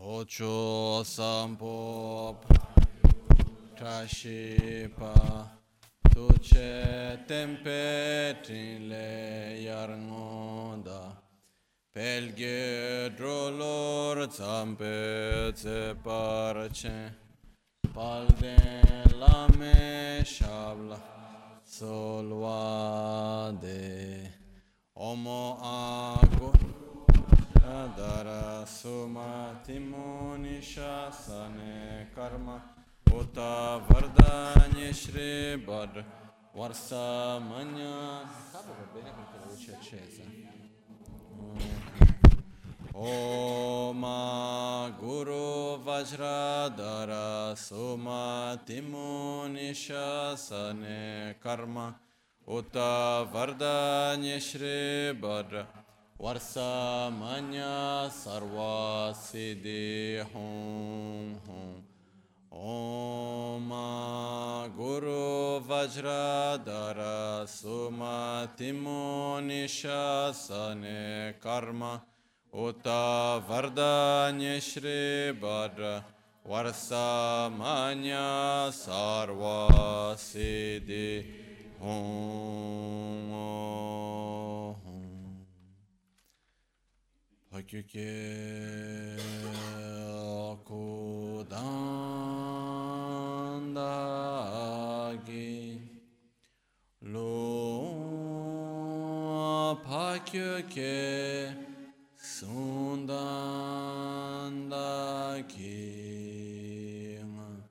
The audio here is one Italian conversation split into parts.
Ocho sampop kashipa tuce tempetile iar noda pel ghedrolor țampețe parce pal de lame șabla soluade omo ago Dara Suma Timoni Shasane Karma Uta Vardanya Shri Badra Varsa Manya. Cavo va bene con quella luce accesa. Oma Guru Vajradara Suma Timoni Shasane Karma Uta Vardanya Shri Badra Varsa Manya Sarva Siddhi Hum Hum Om Guru Vajradara Sumatimo Nishasane Karma Uta Vardanya Shri Badra Varsa Manya Sarva Siddhi Hum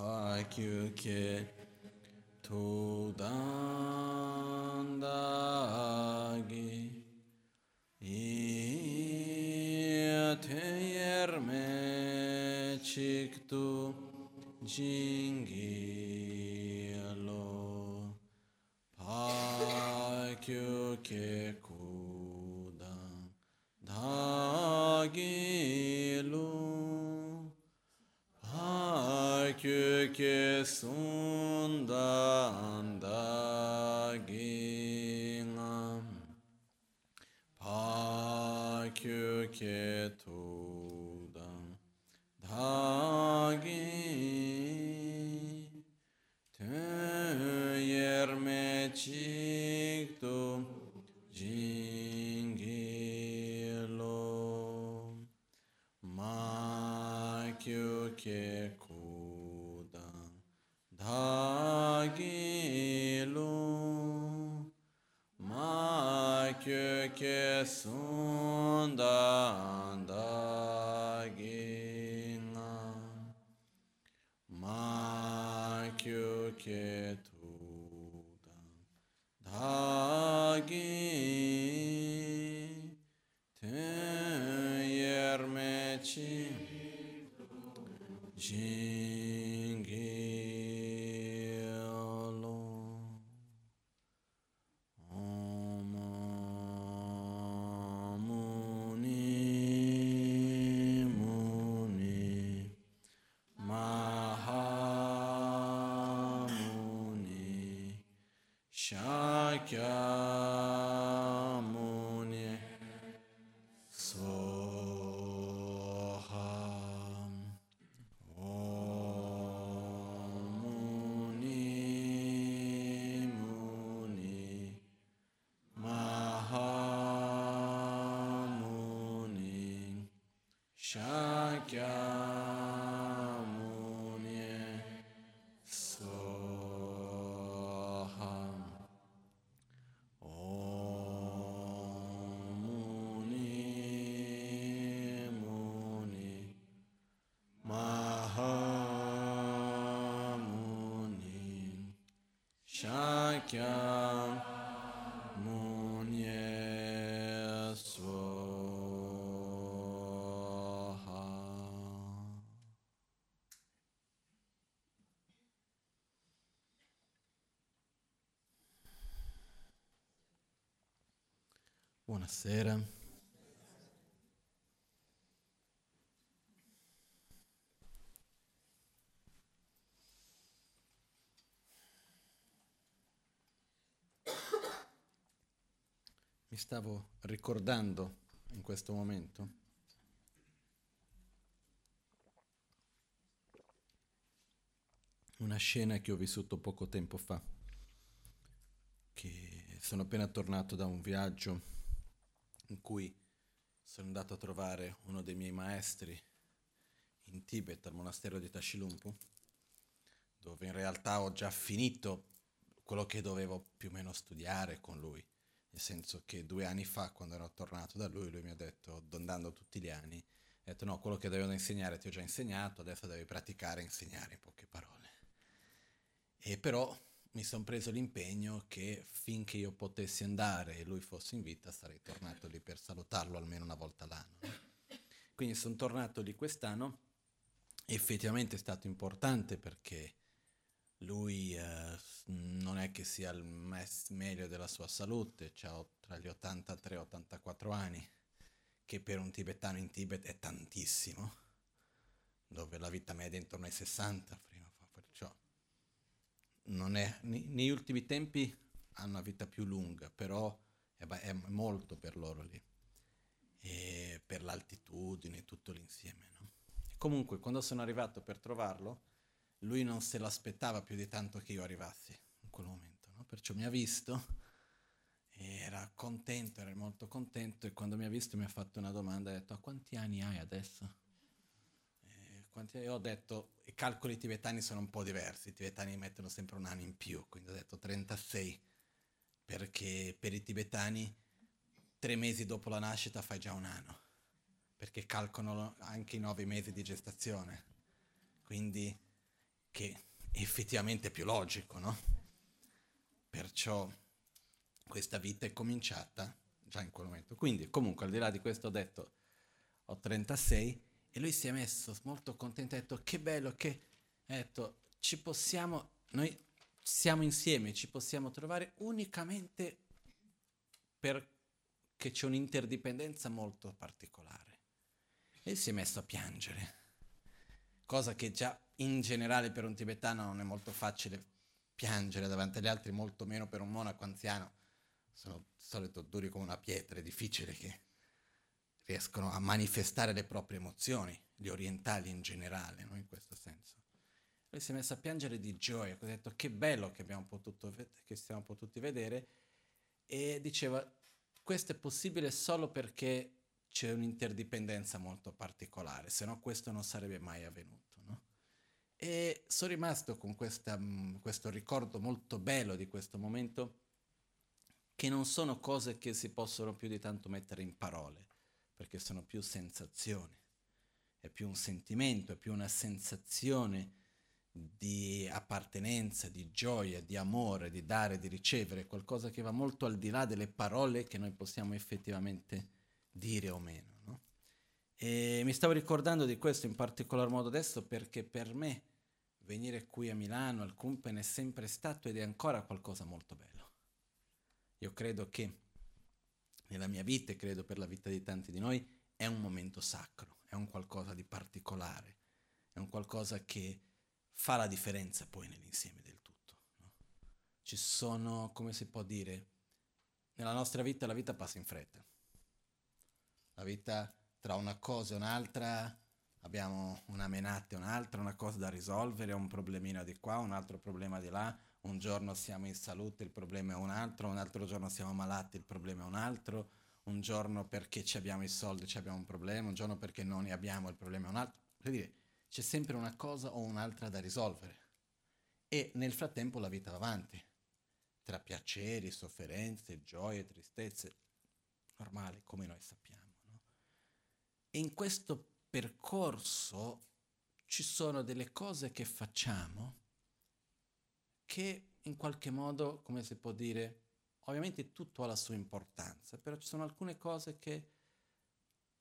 Pakyuke Akudandagi Lo Chiktu Jingilo Pakyu ke Kudan Dagilu Pakyu ke Sundan Daginam Pakyu ke Tudan Dagi Yerme Chiktu Jingilo Makyu ke Kudan Dagilu Makyu ke Sundan quieto. Buonasera. Mi stavo ricordando in questo momento una scena che ho vissuto poco tempo fa, che sono appena tornato da un viaggio cui sono andato a trovare uno dei miei maestri in Tibet, al monastero di Tashilumpu, dove in realtà ho già finito quello che dovevo più o meno studiare con lui, nel senso che due anni fa, quando ero tornato da lui, lui mi ha detto, andando tutti gli anni, ha detto no, quello che dovevo insegnare ti ho già insegnato, adesso devi praticare e insegnare in poche parole. E però mi sono preso l'impegno che finché io potessi andare e lui fosse in vita sarei tornato salutarlo almeno una volta l'anno. Quindi sono tornato lì quest'anno, effettivamente è stato importante perché lui eh, non è che sia il mes- meglio della sua salute, ha tra gli 83 e 84 anni, che per un tibetano in Tibet è tantissimo, dove la vita media è intorno ai 60, prima, perciò non è, negli ultimi tempi hanno una vita più lunga, però è, è molto per loro lì, e per l'altitudine tutto l'insieme. No? Comunque, quando sono arrivato per trovarlo, lui non se l'aspettava più di tanto che io arrivassi in quel momento, no? perciò mi ha visto, era contento, era molto contento e quando mi ha visto mi ha fatto una domanda, ha detto a quanti anni hai adesso? E quanti Io ho detto, i calcoli tibetani sono un po' diversi, i tibetani mettono sempre un anno in più, quindi ho detto 36, perché per i tibetani tre mesi dopo la nascita fai già un anno, perché calcolano anche i nove mesi di gestazione. Quindi che effettivamente è più logico, no? Perciò questa vita è cominciata già in quel momento. Quindi comunque al di là di questo ho detto ho 36 e lui si è messo molto contento, ha detto che bello che ha detto ci possiamo, noi siamo insieme, ci possiamo trovare unicamente perché c'è un'interdipendenza molto particolare. E si è messo a piangere, cosa che già in generale per un tibetano non è molto facile piangere davanti agli altri, molto meno per un monaco anziano. Sono di solito duri come una pietra, è difficile che riescono a manifestare le proprie emozioni, gli orientali in generale, no? in questo senso. Lui si è messo a piangere di gioia, ha detto che bello che abbiamo potuto, che siamo potuti vedere e diceva questo è possibile solo perché c'è un'interdipendenza molto particolare, se no questo non sarebbe mai avvenuto. E sono rimasto con questa, mm, questo ricordo molto bello di questo momento, che non sono cose che si possono più di tanto mettere in parole, perché sono più sensazioni, è più un sentimento, è più una sensazione di appartenenza, di gioia, di amore, di dare, di ricevere, qualcosa che va molto al di là delle parole che noi possiamo effettivamente dire o meno. No? E mi stavo ricordando di questo in particolar modo adesso perché per me venire qui a Milano, al Cumpen, è sempre stato ed è ancora qualcosa molto bello. Io credo che nella mia vita e credo per la vita di tanti di noi è un momento sacro, è un qualcosa di particolare, è un qualcosa che fa la differenza poi nell'insieme del tutto. No? Ci sono, come si può dire, nella nostra vita la vita passa in fretta. La vita tra una cosa e un'altra abbiamo una menata e un'altra, una cosa da risolvere, un problemino di qua, un altro problema di là, un giorno siamo in salute, il problema è un altro, un altro giorno siamo malati, il problema è un altro, un giorno perché ci abbiamo i soldi ci abbiamo un problema, un giorno perché non ne abbiamo il problema è un altro. Dire, c'è sempre una cosa o un'altra da risolvere. E nel frattempo la vita va avanti, tra piaceri, sofferenze, gioie, tristezze, normali come noi sappiamo. No? E in questo percorso ci sono delle cose che facciamo che in qualche modo, come si può dire, ovviamente tutto ha la sua importanza, però ci sono alcune cose che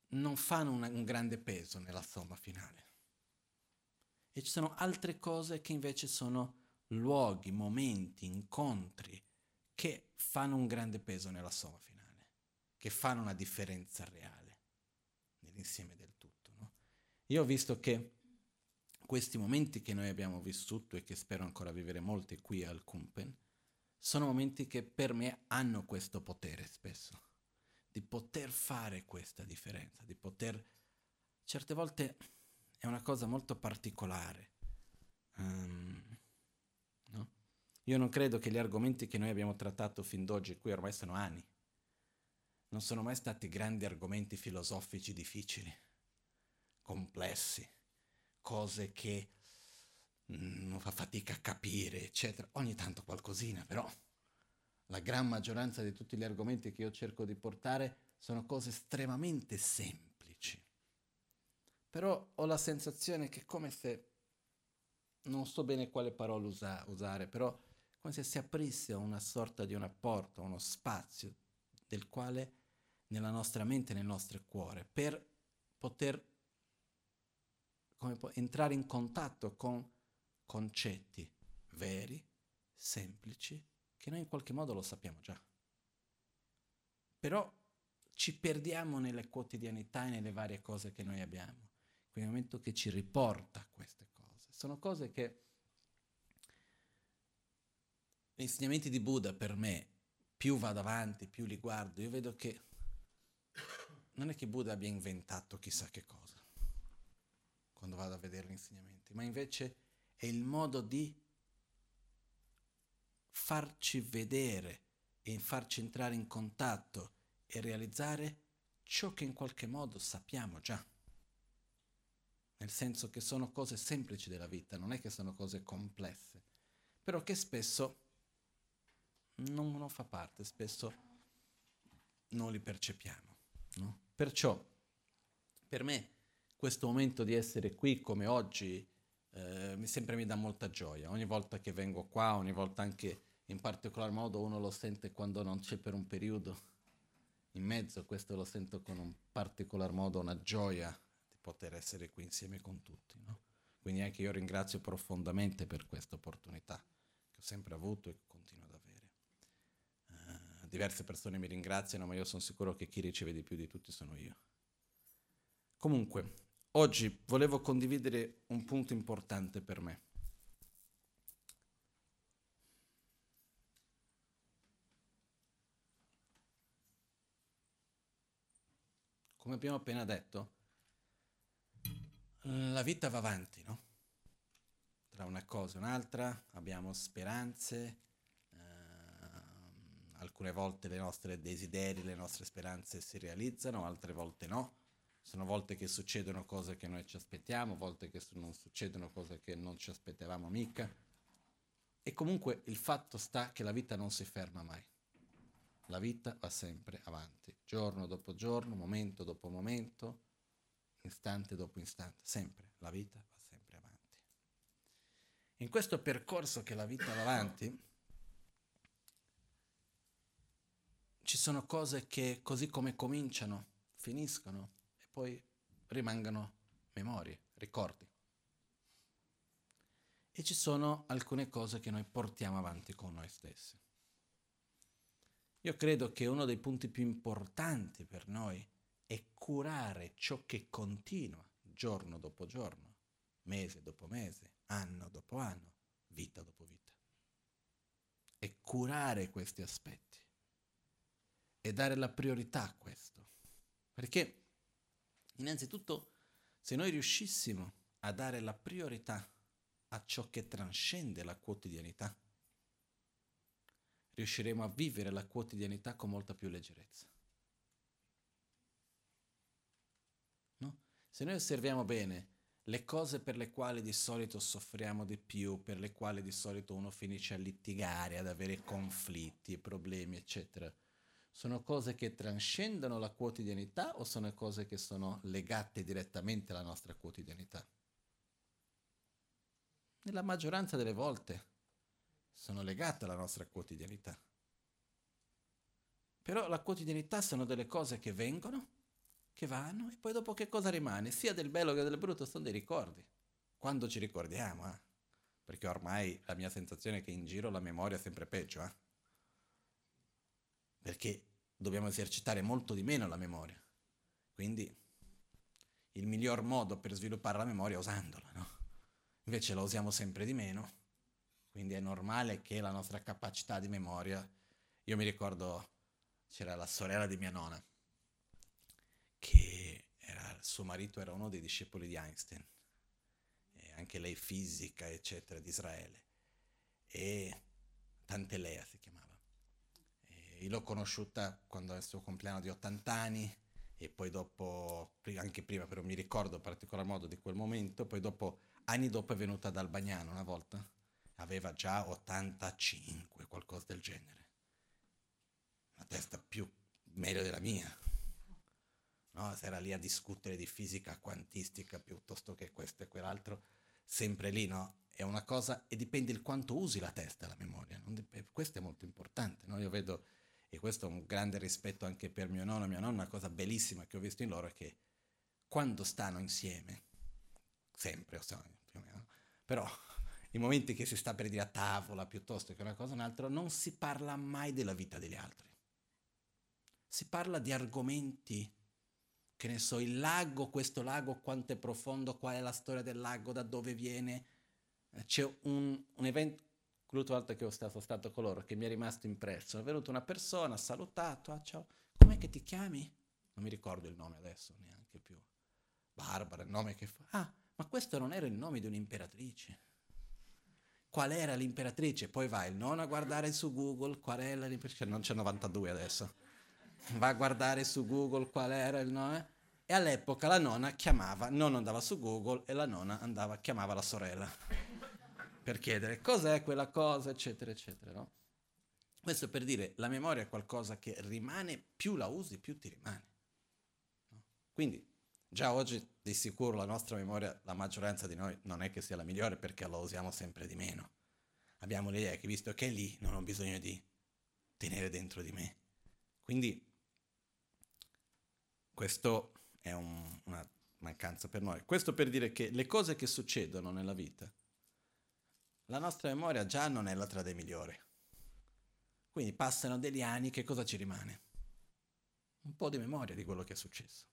non fanno una, un grande peso nella somma finale. E ci sono altre cose che invece sono luoghi, momenti, incontri che fanno un grande peso nella somma finale, che fanno una differenza reale nell'insieme del io ho visto che questi momenti che noi abbiamo vissuto e che spero ancora vivere molti qui al Kumpen, sono momenti che per me hanno questo potere spesso, di poter fare questa differenza, di poter... Certe volte è una cosa molto particolare. Um, Io non credo che gli argomenti che noi abbiamo trattato fin d'oggi, qui ormai sono anni, non sono mai stati grandi argomenti filosofici difficili, complessi, cose che non mm, fa fatica a capire, eccetera. Ogni tanto qualcosina, però la gran maggioranza di tutti gli argomenti che io cerco di portare sono cose estremamente semplici. Però ho la sensazione che come se, non so bene quale parola usa, usare, però come se si aprisse una sorta di una porta, uno spazio del quale nella nostra mente, nel nostro cuore, per poter può, entrare in contatto con concetti veri, semplici, che noi in qualche modo lo sappiamo già. Però ci perdiamo nelle quotidianità e nelle varie cose che noi abbiamo. Quel momento che ci riporta a queste cose. Sono cose che gli insegnamenti di Buddha per me, più vado avanti, più li guardo, io vedo che non è che Buddha abbia inventato chissà che cosa quando vado a vedere gli insegnamenti, ma invece è il modo di farci vedere e farci entrare in contatto e realizzare ciò che in qualche modo sappiamo già. Nel senso che sono cose semplici della vita, non è che sono cose complesse, però che spesso non, non fa parte, spesso non li percepiamo. No? Perciò, per me, questo momento di essere qui come oggi eh, sempre mi dà molta gioia. Ogni volta che vengo qua, ogni volta anche in particolar modo uno lo sente quando non c'è per un periodo in mezzo, questo lo sento con un particolar modo una gioia poter essere qui insieme con tutti. No? Quindi anche io ringrazio profondamente per questa opportunità che ho sempre avuto e continuo ad avere. Uh, diverse persone mi ringraziano, ma io sono sicuro che chi riceve di più di tutti sono io. Comunque, Oggi volevo condividere un punto importante per me. Come abbiamo appena detto, la vita va avanti, no? Tra una cosa e un'altra abbiamo speranze, eh, alcune volte le nostre desideri, le nostre speranze si realizzano, altre volte no sono volte che succedono cose che noi ci aspettiamo, volte che non succedono cose che non ci aspettavamo mica. E comunque il fatto sta che la vita non si ferma mai. La vita va sempre avanti, giorno dopo giorno, momento dopo momento, istante dopo istante, sempre. La vita va sempre avanti. In questo percorso che la vita va avanti, ci sono cose che così come cominciano, finiscono poi rimangano memorie, ricordi. E ci sono alcune cose che noi portiamo avanti con noi stessi. Io credo che uno dei punti più importanti per noi è curare ciò che continua giorno dopo giorno, mese dopo mese, anno dopo anno, vita dopo vita. E curare questi aspetti e dare la priorità a questo. Perché Innanzitutto, se noi riuscissimo a dare la priorità a ciò che trascende la quotidianità, riusciremo a vivere la quotidianità con molta più leggerezza. No? Se noi osserviamo bene le cose per le quali di solito soffriamo di più, per le quali di solito uno finisce a litigare, ad avere conflitti, problemi, eccetera, sono cose che trascendono la quotidianità o sono cose che sono legate direttamente alla nostra quotidianità? Nella maggioranza delle volte sono legate alla nostra quotidianità. Però la quotidianità sono delle cose che vengono, che vanno e poi dopo che cosa rimane? Sia del bello che del brutto sono dei ricordi. Quando ci ricordiamo, eh? Perché ormai la mia sensazione è che in giro la memoria è sempre peggio, eh? perché dobbiamo esercitare molto di meno la memoria. Quindi il miglior modo per sviluppare la memoria è usandola, no? Invece la usiamo sempre di meno, quindi è normale che la nostra capacità di memoria... Io mi ricordo, c'era la sorella di mia nonna, che era, suo marito era uno dei discepoli di Einstein, anche lei fisica, eccetera, di Israele. E Tante Lea si chiamava. E io l'ho conosciuta quando è il suo compleanno di 80 anni e poi dopo, anche prima però mi ricordo in particolar modo di quel momento, poi dopo, anni dopo è venuta ad Albagnano una volta, aveva già 85, qualcosa del genere. Una testa più meglio della mia. No, se era lì a discutere di fisica quantistica piuttosto che questo e quell'altro, sempre lì, no? È una cosa, e dipende il quanto usi la testa e la memoria. questo è molto importante, no? Io vedo e questo è un grande rispetto anche per mio nonno e mia nonna, una cosa bellissima che ho visto in loro è che quando stanno insieme, sempre, o più o meno, però i momenti che si sta per dire a tavola piuttosto che una cosa o un'altra, non si parla mai della vita degli altri. Si parla di argomenti, che ne so, il lago, questo lago quanto è profondo, qual è la storia del lago, da dove viene. C'è un, un evento, l'ultima volta che ho stato, stato con loro, che mi è rimasto impresso, è venuta una persona, ha salutato, ah ciao, com'è che ti chiami? Non mi ricordo il nome adesso neanche più. Barbara, il nome che fa. Ah, ma questo non era il nome di un'imperatrice. Qual era l'imperatrice? Poi va il nonno a guardare su Google qual è l'imperatrice, non c'è 92 adesso. Va a guardare su Google qual era il nome. E all'epoca la nonna chiamava, nonno andava su Google e la nonna andava, chiamava la sorella per chiedere cos'è quella cosa, eccetera, eccetera. No? Questo per dire, la memoria è qualcosa che rimane, più la usi, più ti rimane. No? Quindi, già oggi di sicuro la nostra memoria, la maggioranza di noi, non è che sia la migliore perché la usiamo sempre di meno. Abbiamo l'idea che visto che è lì, non ho bisogno di tenere dentro di me. Quindi, questo è un, una mancanza per noi. Questo per dire che le cose che succedono nella vita la nostra memoria già non è la tra dei migliori. Quindi passano degli anni, che cosa ci rimane? Un po' di memoria di quello che è successo.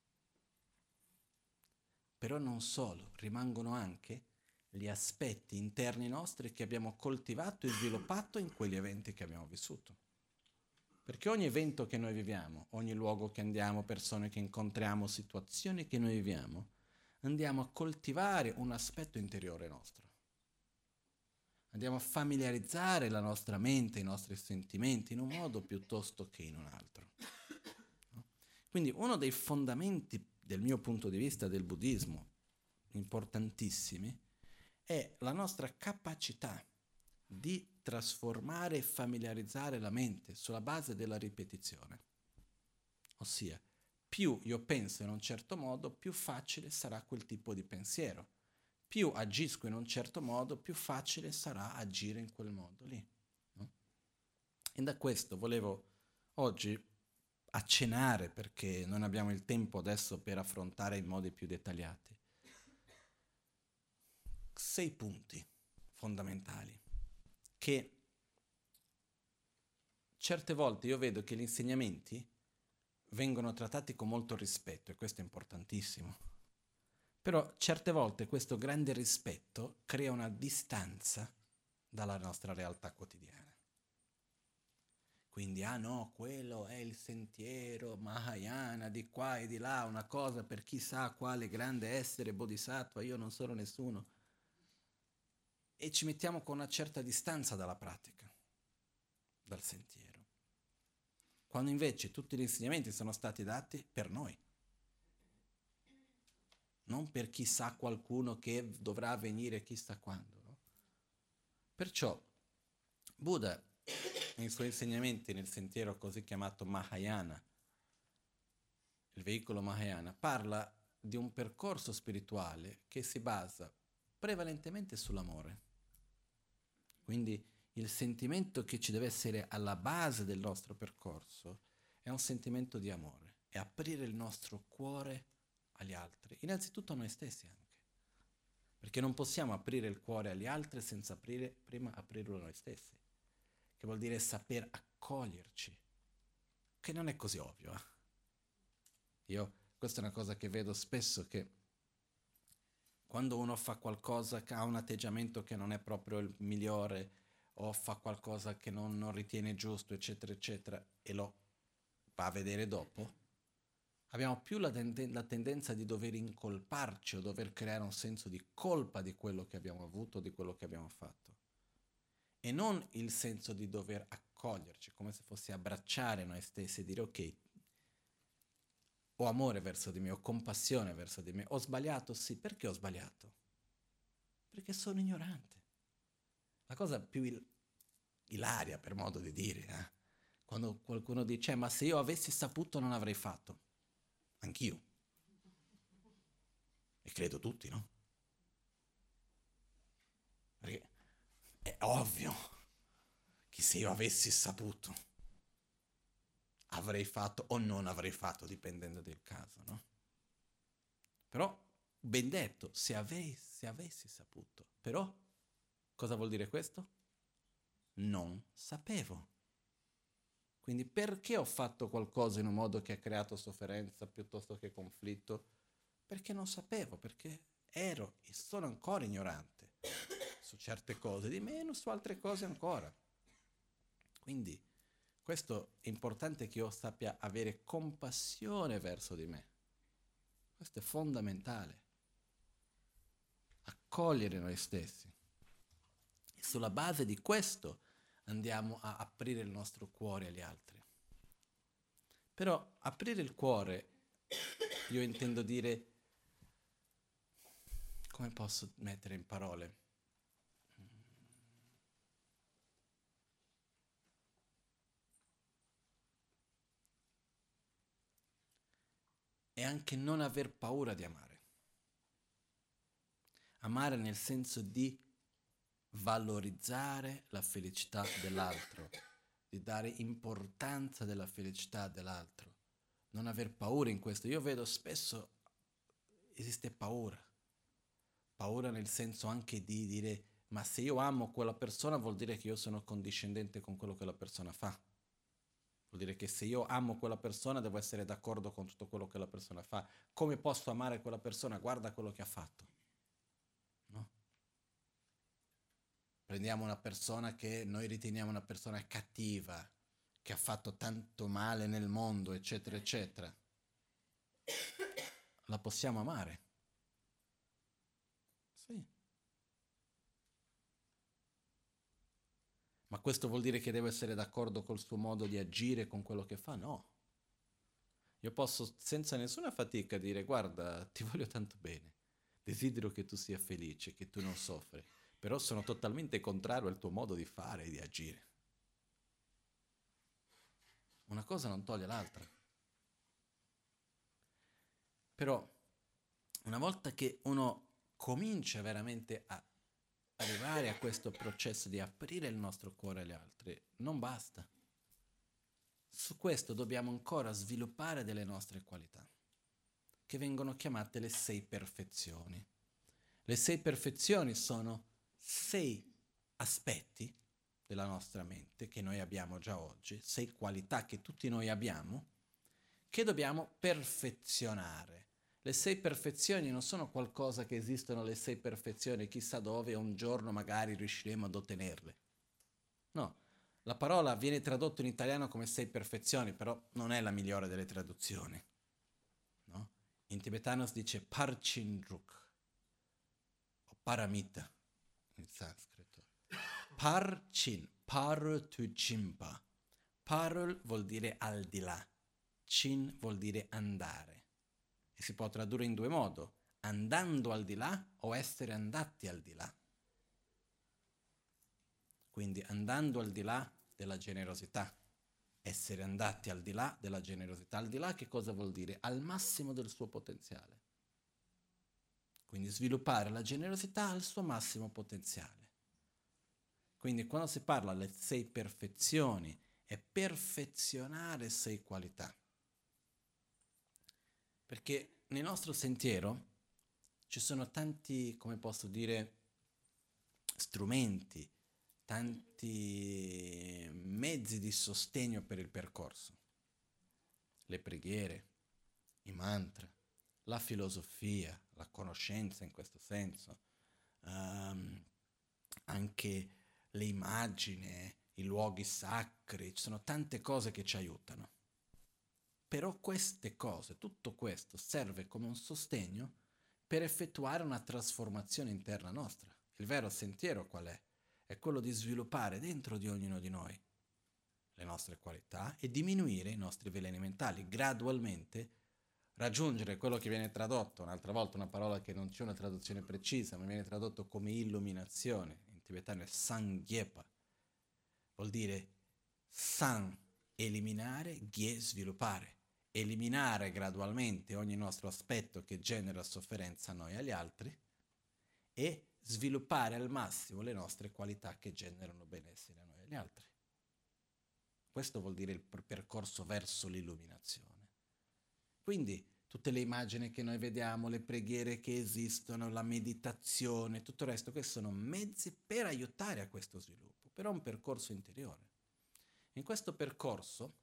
Però non solo, rimangono anche gli aspetti interni nostri che abbiamo coltivato e sviluppato in quegli eventi che abbiamo vissuto. Perché ogni evento che noi viviamo, ogni luogo che andiamo, persone che incontriamo, situazioni che noi viviamo, andiamo a coltivare un aspetto interiore nostro andiamo a familiarizzare la nostra mente, i nostri sentimenti in un modo piuttosto che in un altro. Quindi uno dei fondamenti del mio punto di vista del buddismo, importantissimi, è la nostra capacità di trasformare e familiarizzare la mente sulla base della ripetizione. Ossia, più io penso in un certo modo, più facile sarà quel tipo di pensiero più agisco in un certo modo, più facile sarà agire in quel modo lì. No? E da questo volevo oggi accennare, perché non abbiamo il tempo adesso per affrontare in modi più dettagliati, sei punti fondamentali che certe volte io vedo che gli insegnamenti vengono trattati con molto rispetto e questo è importantissimo però certe volte questo grande rispetto crea una distanza dalla nostra realtà quotidiana. Quindi, ah no, quello è il sentiero Mahayana di qua e di là, una cosa per chissà quale grande essere bodhisattva, io non sono nessuno. E ci mettiamo con una certa distanza dalla pratica, dal sentiero. Quando invece tutti gli insegnamenti sono stati dati per noi non per chissà qualcuno che dovrà venire chissà quando. No? Perciò Buddha, nei suoi insegnamenti nel sentiero così chiamato Mahayana, il veicolo Mahayana, parla di un percorso spirituale che si basa prevalentemente sull'amore. Quindi il sentimento che ci deve essere alla base del nostro percorso è un sentimento di amore, è aprire il nostro cuore agli altri, innanzitutto a noi stessi anche. Perché non possiamo aprire il cuore agli altri senza aprire, prima aprirlo a noi stessi, che vuol dire saper accoglierci, che non è così ovvio. Eh? Io, questa è una cosa che vedo spesso, che quando uno fa qualcosa che ha un atteggiamento che non è proprio il migliore, o fa qualcosa che non, non ritiene giusto, eccetera, eccetera, e lo va a vedere dopo, abbiamo più la, tenden- la, tendenza di dover incolparci o dover creare un senso di colpa di quello che abbiamo avuto, di quello che abbiamo fatto. e non il senso di dover accoglierci, come se fosse abbracciare noi stessi e dire ok, ho amore verso di me, ho compassione verso di me, ho sbagliato, sì, perché ho sbagliato? Perché sono ignorante. La cosa più il- ilaria, per modo di dire, eh? quando qualcuno dice, ma se io avessi saputo non avrei fatto. Anch'io. E credo tutti, no? Perché è ovvio che se io avessi saputo avrei fatto o non avrei fatto, dipendendo del caso, no? Però, ben detto, se avessi, se avessi saputo. Però, cosa vuol dire questo? Non sapevo. Quindi perché ho fatto qualcosa in un modo che ha creato sofferenza piuttosto che conflitto? Perché non sapevo, perché ero e sono ancora ignorante su certe cose, di meno su altre cose ancora. Quindi questo è importante che io sappia avere compassione verso di me. Questo è fondamentale. Accogliere noi stessi. E sulla base di questo andiamo a aprire il nostro cuore agli altri. Però aprire il cuore, io intendo dire, come posso mettere in parole? E anche non aver paura di amare. Amare nel senso di valorizzare la felicità dell'altro, di dare importanza della felicità dell'altro, non aver paura in questo. Io vedo spesso esiste paura, paura nel senso anche di dire ma se io amo quella persona vuol dire che io sono condiscendente con quello che la persona fa. Vuol dire che se io amo quella persona devo essere d'accordo con tutto quello che la persona fa. Come posso amare quella persona? Guarda quello che ha fatto. No? Prendiamo una persona che noi riteniamo una persona cattiva, che ha fatto tanto male nel mondo, eccetera, eccetera. La possiamo amare? Sì. Ma questo vuol dire che devo essere d'accordo col suo modo di agire, con quello che fa? No. Io posso senza nessuna fatica dire guarda, ti voglio tanto bene, desidero che tu sia felice, che tu non soffri, però sono totalmente contrario al tuo modo di fare e di agire. Una cosa non toglie l'altra. Però una volta che uno comincia veramente a arrivare a questo processo di aprire il nostro cuore agli altri, non basta. Su questo dobbiamo ancora sviluppare delle nostre qualità, che vengono chiamate le sei perfezioni. Le sei perfezioni sono sei aspetti della nostra mente che noi abbiamo già oggi, sei qualità che tutti noi abbiamo, che dobbiamo perfezionare. Le sei perfezioni non sono qualcosa che esistono le sei perfezioni, chissà dove un giorno magari riusciremo ad ottenerle. No, la parola viene tradotta in italiano come sei perfezioni, però non è la migliore delle traduzioni. No? In tibetano si dice parchinruk o paramita in sanscrito. Parchin, par tu chimpa. Parul vuol dire al di là, chin vuol dire andare e si può tradurre in due modi, andando al di là o essere andati al di là. Quindi andando al di là della generosità, essere andati al di là della generosità. Al di là che cosa vuol dire? Al massimo del suo potenziale. Quindi sviluppare la generosità al suo massimo potenziale. Quindi quando si parla delle sei perfezioni è perfezionare sei qualità. Perché nel nostro sentiero ci sono tanti, come posso dire, strumenti, tanti mezzi di sostegno per il percorso. Le preghiere, i mantra, la filosofia, la conoscenza in questo senso, um, anche le immagini, i luoghi sacri, ci sono tante cose che ci aiutano. Però queste cose, tutto questo serve come un sostegno per effettuare una trasformazione interna nostra. Il vero sentiero qual è? è quello di sviluppare dentro di ognuno di noi le nostre qualità e diminuire i nostri veleni mentali, gradualmente raggiungere quello che viene tradotto, un'altra volta una parola che non c'è una traduzione precisa, ma viene tradotto come illuminazione, in tibetano è Sangyepa, vuol dire San, eliminare, Gye, sviluppare eliminare gradualmente ogni nostro aspetto che genera sofferenza a noi e agli altri e sviluppare al massimo le nostre qualità che generano benessere a noi e agli altri. Questo vuol dire il percorso verso l'illuminazione. Quindi tutte le immagini che noi vediamo, le preghiere che esistono, la meditazione, tutto il resto, questi sono mezzi per aiutare a questo sviluppo, però un percorso interiore. In questo percorso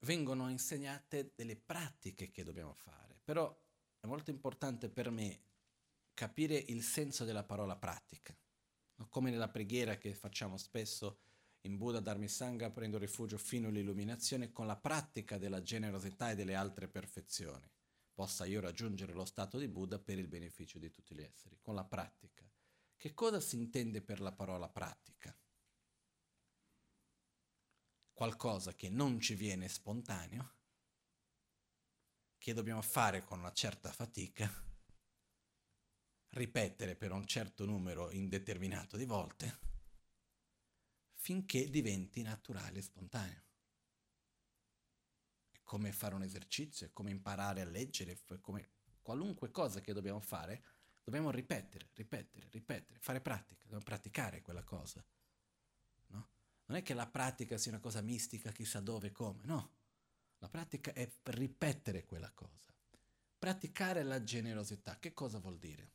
vengono insegnate delle pratiche che dobbiamo fare, però è molto importante per me capire il senso della parola pratica, come nella preghiera che facciamo spesso in Buddha Dharma Sangha prendo rifugio fino all'illuminazione con la pratica della generosità e delle altre perfezioni. Possa io raggiungere lo stato di Buddha per il beneficio di tutti gli esseri, con la pratica. Che cosa si intende per la parola pratica? Qualcosa che non ci viene spontaneo, che dobbiamo fare con una certa fatica, ripetere per un certo numero indeterminato di volte, finché diventi naturale e spontaneo. È come fare un esercizio, è come imparare a leggere, è come qualunque cosa che dobbiamo fare, dobbiamo ripetere, ripetere, ripetere, fare pratica, dobbiamo praticare quella cosa. Non è che la pratica sia una cosa mistica, chissà dove, come, no. La pratica è ripetere quella cosa. Praticare la generosità, che cosa vuol dire?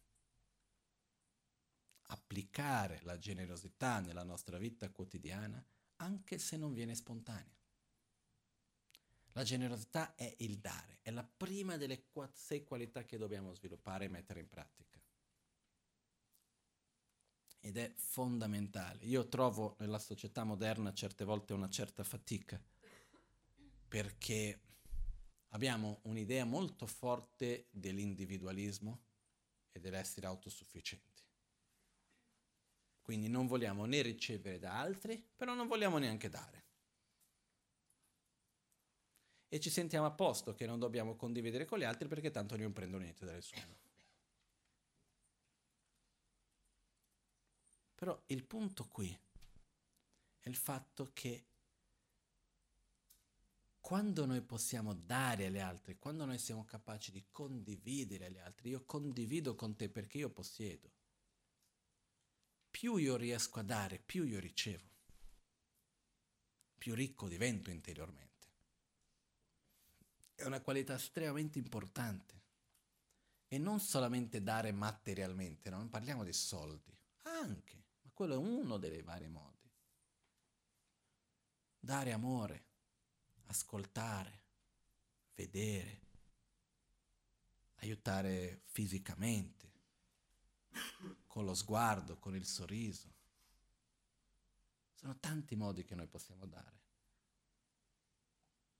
Applicare la generosità nella nostra vita quotidiana anche se non viene spontanea. La generosità è il dare, è la prima delle sei qualità che dobbiamo sviluppare e mettere in pratica ed è fondamentale. Io trovo nella società moderna certe volte una certa fatica perché abbiamo un'idea molto forte dell'individualismo e dell'essere autosufficienti. Quindi non vogliamo né ricevere da altri, però non vogliamo neanche dare. E ci sentiamo a posto che non dobbiamo condividere con gli altri perché tanto non prendo niente da nessuno. Però il punto qui è il fatto che quando noi possiamo dare agli altri, quando noi siamo capaci di condividere agli altri, io condivido con te perché io possiedo, più io riesco a dare, più io ricevo, più ricco divento interiormente. È una qualità estremamente importante. E non solamente dare materialmente, non parliamo di soldi, anche quello è uno dei vari modi. Dare amore, ascoltare, vedere, aiutare fisicamente, con lo sguardo, con il sorriso. Sono tanti modi che noi possiamo dare.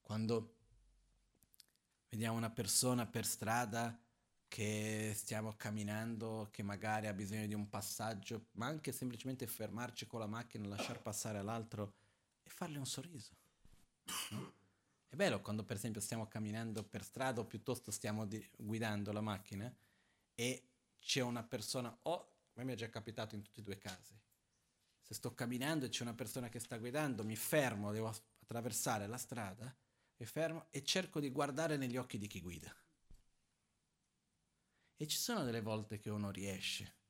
Quando vediamo una persona per strada che stiamo camminando, che magari ha bisogno di un passaggio, ma anche semplicemente fermarci con la macchina, lasciar passare all'altro e fargli un sorriso. No? È bello quando per esempio stiamo camminando per strada o piuttosto stiamo di- guidando la macchina e c'è una persona, o oh, a me è già capitato in tutti e due i casi, se sto camminando e c'è una persona che sta guidando, mi fermo, devo attraversare la strada, mi fermo e cerco di guardare negli occhi di chi guida e ci sono delle volte che uno riesce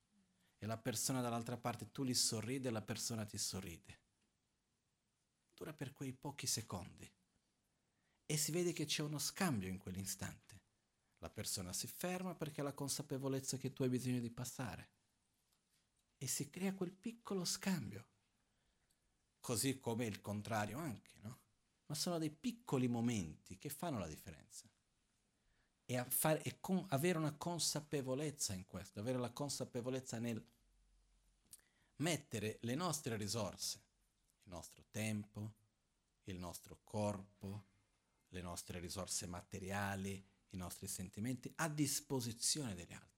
e la persona dall'altra parte tu gli sorride e la persona ti sorride. Dura per quei pochi secondi e si vede che c'è uno scambio in quell'istante. La persona si ferma perché ha la consapevolezza che tu hai bisogno di passare e si crea quel piccolo scambio. Così come il contrario anche, no? Ma sono dei piccoli momenti che fanno la differenza e, a fare, e con, avere una consapevolezza in questo, avere la consapevolezza nel mettere le nostre risorse, il nostro tempo, il nostro corpo, le nostre risorse materiali, i nostri sentimenti a disposizione degli altri.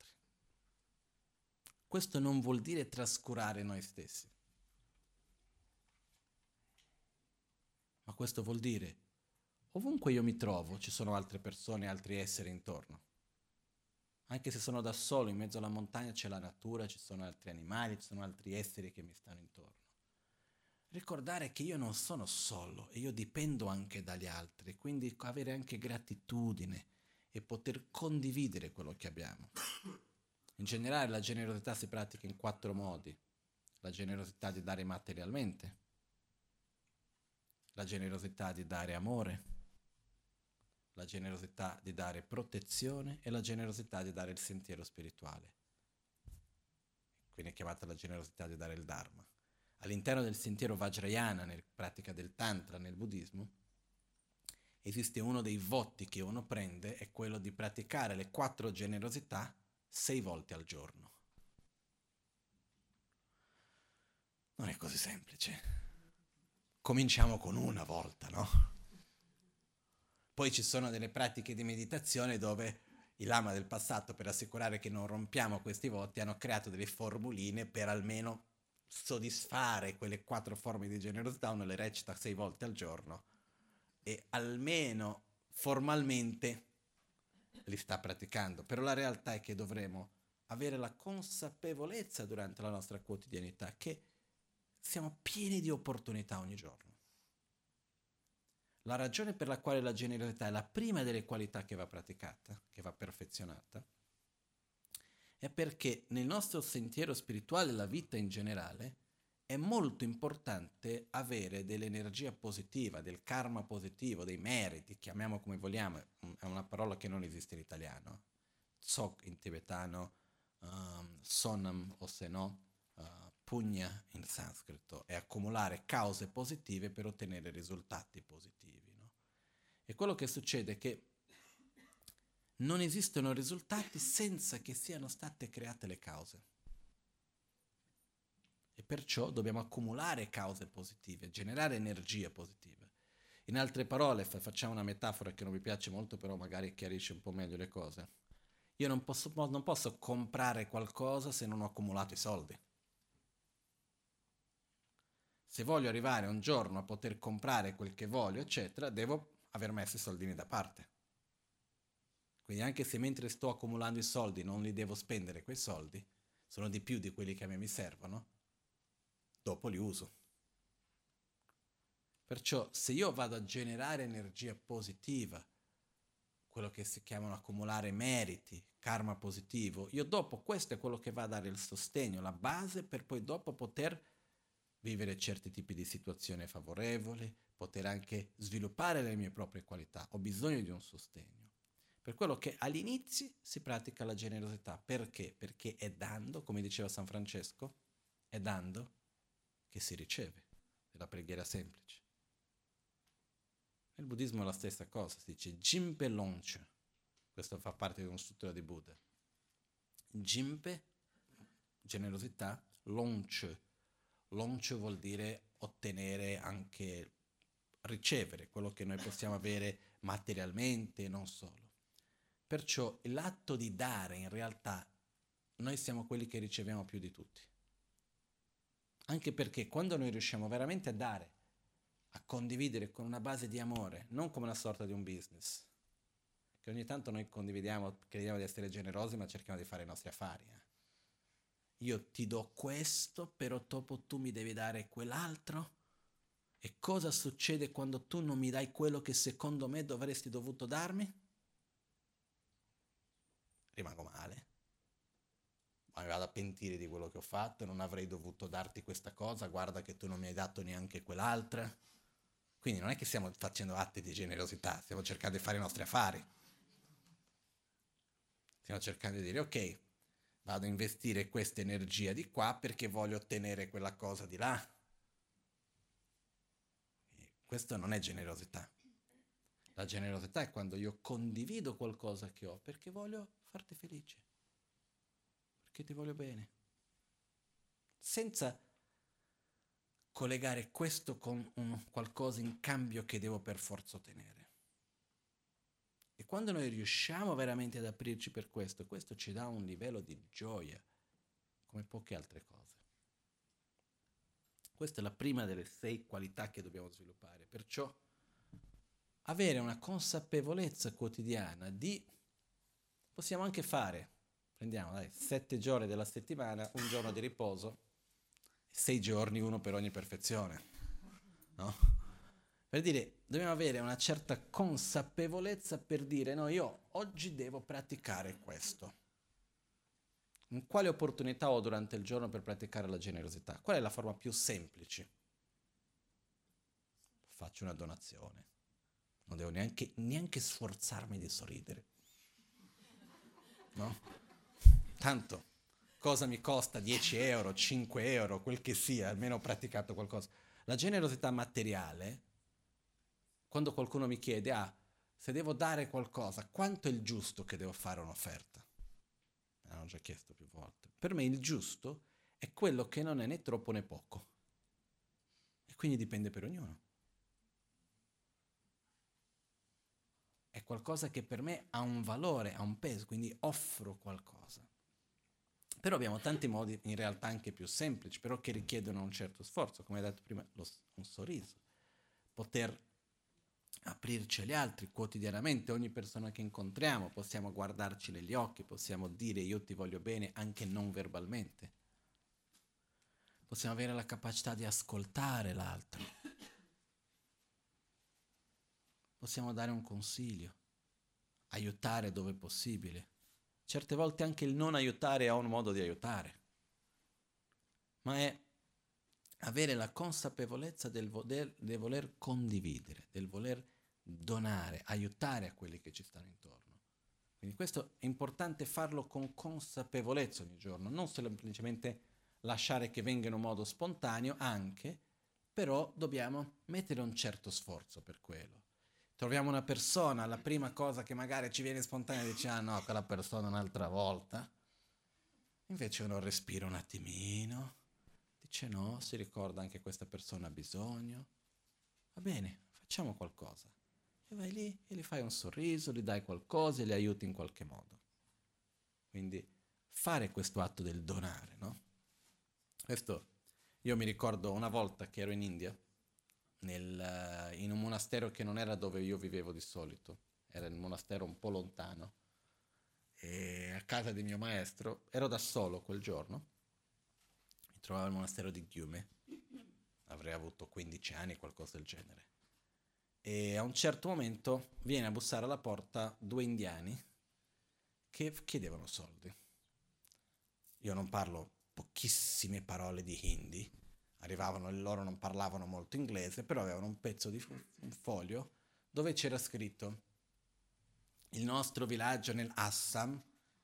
questo non vuol dire trascurare noi stessi. Ma questo vuol dire, ovunque io mi trovo, ci sono altre persone, altri esseri intorno. Anche se sono da solo, in mezzo alla montagna c'è la natura, ci sono altri animali, ci sono altri esseri che mi stanno intorno. Ricordare che io non sono solo e io dipendo anche dagli altri, quindi avere anche gratitudine e poter condividere quello che abbiamo. In generale la generosità si pratica in quattro modi. La generosità di dare materialmente, la generosità di dare amore, la generosità di dare protezione e la generosità di dare il sentiero spirituale. Quindi è chiamata la generosità di dare il Dharma. All'interno del sentiero Vajrayana, nella pratica del Tantra, nel buddismo, esiste uno dei voti che uno prende, è quello di praticare le quattro generosità sei volte al giorno. Non è così semplice. Cominciamo con una volta, no? Poi ci sono delle pratiche di meditazione dove i lama del passato, per assicurare che non rompiamo questi voti, hanno creato delle formuline per almeno soddisfare quelle quattro forme di generosità, uno le recita sei volte al giorno e almeno formalmente li sta praticando. Però la realtà è che dovremo avere la consapevolezza durante la nostra quotidianità che siamo pieni di opportunità ogni giorno. La ragione per la quale la generosità è la prima delle qualità che va praticata, che va perfezionata, è perché nel nostro sentiero spirituale, la vita in generale, è molto importante avere dell'energia positiva, del karma positivo, dei meriti, chiamiamo come vogliamo, è una parola che non esiste in italiano, tsok in tibetano, um, sonam o se no, punya in sanscrito, è accumulare cause positive per ottenere risultati positivi. E quello che succede è che non esistono risultati senza che siano state create le cause. E perciò dobbiamo accumulare cause positive, generare energia positiva. In altre parole, facciamo una metafora che non mi piace molto, però magari chiarisce un po' meglio le cose. Io non posso, non posso comprare qualcosa se non ho accumulato i soldi. Se voglio arrivare un giorno a poter comprare quel che voglio, eccetera, devo aver messo i soldini da parte. Quindi anche se mentre sto accumulando i soldi non li devo spendere quei soldi, sono di più di quelli che a me mi servono, dopo li uso. Perciò se io vado a generare energia positiva, quello che si chiamano accumulare meriti, karma positivo, io dopo questo è quello che va a dare il sostegno, la base per poi dopo poter vivere certi tipi di situazioni favorevoli, poter anche sviluppare le mie proprie qualità, ho bisogno di un sostegno. Per quello che all'inizio si pratica la generosità. Perché? Perché è dando, come diceva San Francesco, è dando che si riceve. È la preghiera semplice. Nel buddismo è la stessa cosa, si dice Jimpe Lonche. Questo fa parte di un sutra di Buddha. Jimpe, generosità, Lonche. Lonche vuol dire ottenere anche ricevere quello che noi possiamo avere materialmente e non solo. Perciò l'atto di dare in realtà noi siamo quelli che riceviamo più di tutti. Anche perché quando noi riusciamo veramente a dare, a condividere con una base di amore, non come una sorta di un business, che ogni tanto noi condividiamo, crediamo di essere generosi, ma cerchiamo di fare i nostri affari. Eh. Io ti do questo, però dopo tu mi devi dare quell'altro e cosa succede quando tu non mi dai quello che secondo me dovresti dovuto darmi? Rimango male. Ma mi vado a pentire di quello che ho fatto, non avrei dovuto darti questa cosa, guarda che tu non mi hai dato neanche quell'altra. Quindi non è che stiamo facendo atti di generosità, stiamo cercando di fare i nostri affari. Stiamo cercando di dire, ok, vado a investire questa energia di qua perché voglio ottenere quella cosa di là questo non è generosità. La generosità è quando io condivido qualcosa che ho perché voglio farti felice, perché ti voglio bene, senza collegare questo con un qualcosa in cambio che devo per forza ottenere. Quando noi riusciamo veramente ad aprirci per questo, questo ci dà un livello di gioia come poche altre cose. Questa è la prima delle sei qualità che dobbiamo sviluppare, perciò avere una consapevolezza quotidiana di possiamo anche fare, prendiamo dai, sette giorni della settimana, un giorno di riposo, sei giorni, uno per ogni perfezione, no? Per dire, dobbiamo avere una certa consapevolezza per dire, no, io oggi devo praticare questo. Quale opportunità ho durante il giorno per praticare la generosità? Qual è la forma più semplice? Faccio una donazione. Non devo neanche, neanche sforzarmi di sorridere. No? Tanto, cosa mi costa 10 euro, 5 euro, quel che sia, almeno ho praticato qualcosa. La generosità materiale quando qualcuno mi chiede, ah, se devo dare qualcosa, quanto è il giusto che devo fare un'offerta? Me l'hanno già chiesto più volte. Per me il giusto è quello che non è né troppo né poco. E quindi dipende per ognuno. È qualcosa che per me ha un valore, ha un peso, quindi offro qualcosa. Però abbiamo tanti modi, in realtà anche più semplici, però che richiedono un certo sforzo, come hai detto prima, lo, un sorriso. Poter aprirci agli altri quotidianamente, ogni persona che incontriamo, possiamo guardarci negli occhi, possiamo dire io ti voglio bene anche non verbalmente. Possiamo avere la capacità di ascoltare l'altro. Possiamo dare un consiglio, aiutare dove è possibile. Certe volte anche il non aiutare ha un modo di aiutare, ma è avere la consapevolezza del voler, del voler condividere, del voler donare, aiutare a quelli che ci stanno intorno. Quindi questo è importante farlo con consapevolezza ogni giorno, non semplicemente lasciare che vengano in modo spontaneo, anche, però dobbiamo mettere un certo sforzo per quello. Troviamo una persona, la prima cosa che magari ci viene spontanea dice ah no, quella persona un'altra volta. Invece uno respira un attimino, dice no, si ricorda anche questa persona ha bisogno. Va bene, facciamo qualcosa e vai lì e gli fai un sorriso, gli dai qualcosa e li aiuti in qualche modo. Quindi fare questo atto del donare, no? Questo io mi ricordo una volta che ero in India, nel, in un monastero che non era dove io vivevo di solito, era il monastero un po' lontano, e a casa di mio maestro, ero da solo quel giorno, mi trovavo al monastero di Gyume, avrei avuto 15 anni, qualcosa del genere e a un certo momento viene a bussare alla porta due indiani che chiedevano soldi. Io non parlo pochissime parole di hindi, arrivavano e loro non parlavano molto inglese, però avevano un pezzo di un foglio dove c'era scritto il nostro villaggio nel Assam,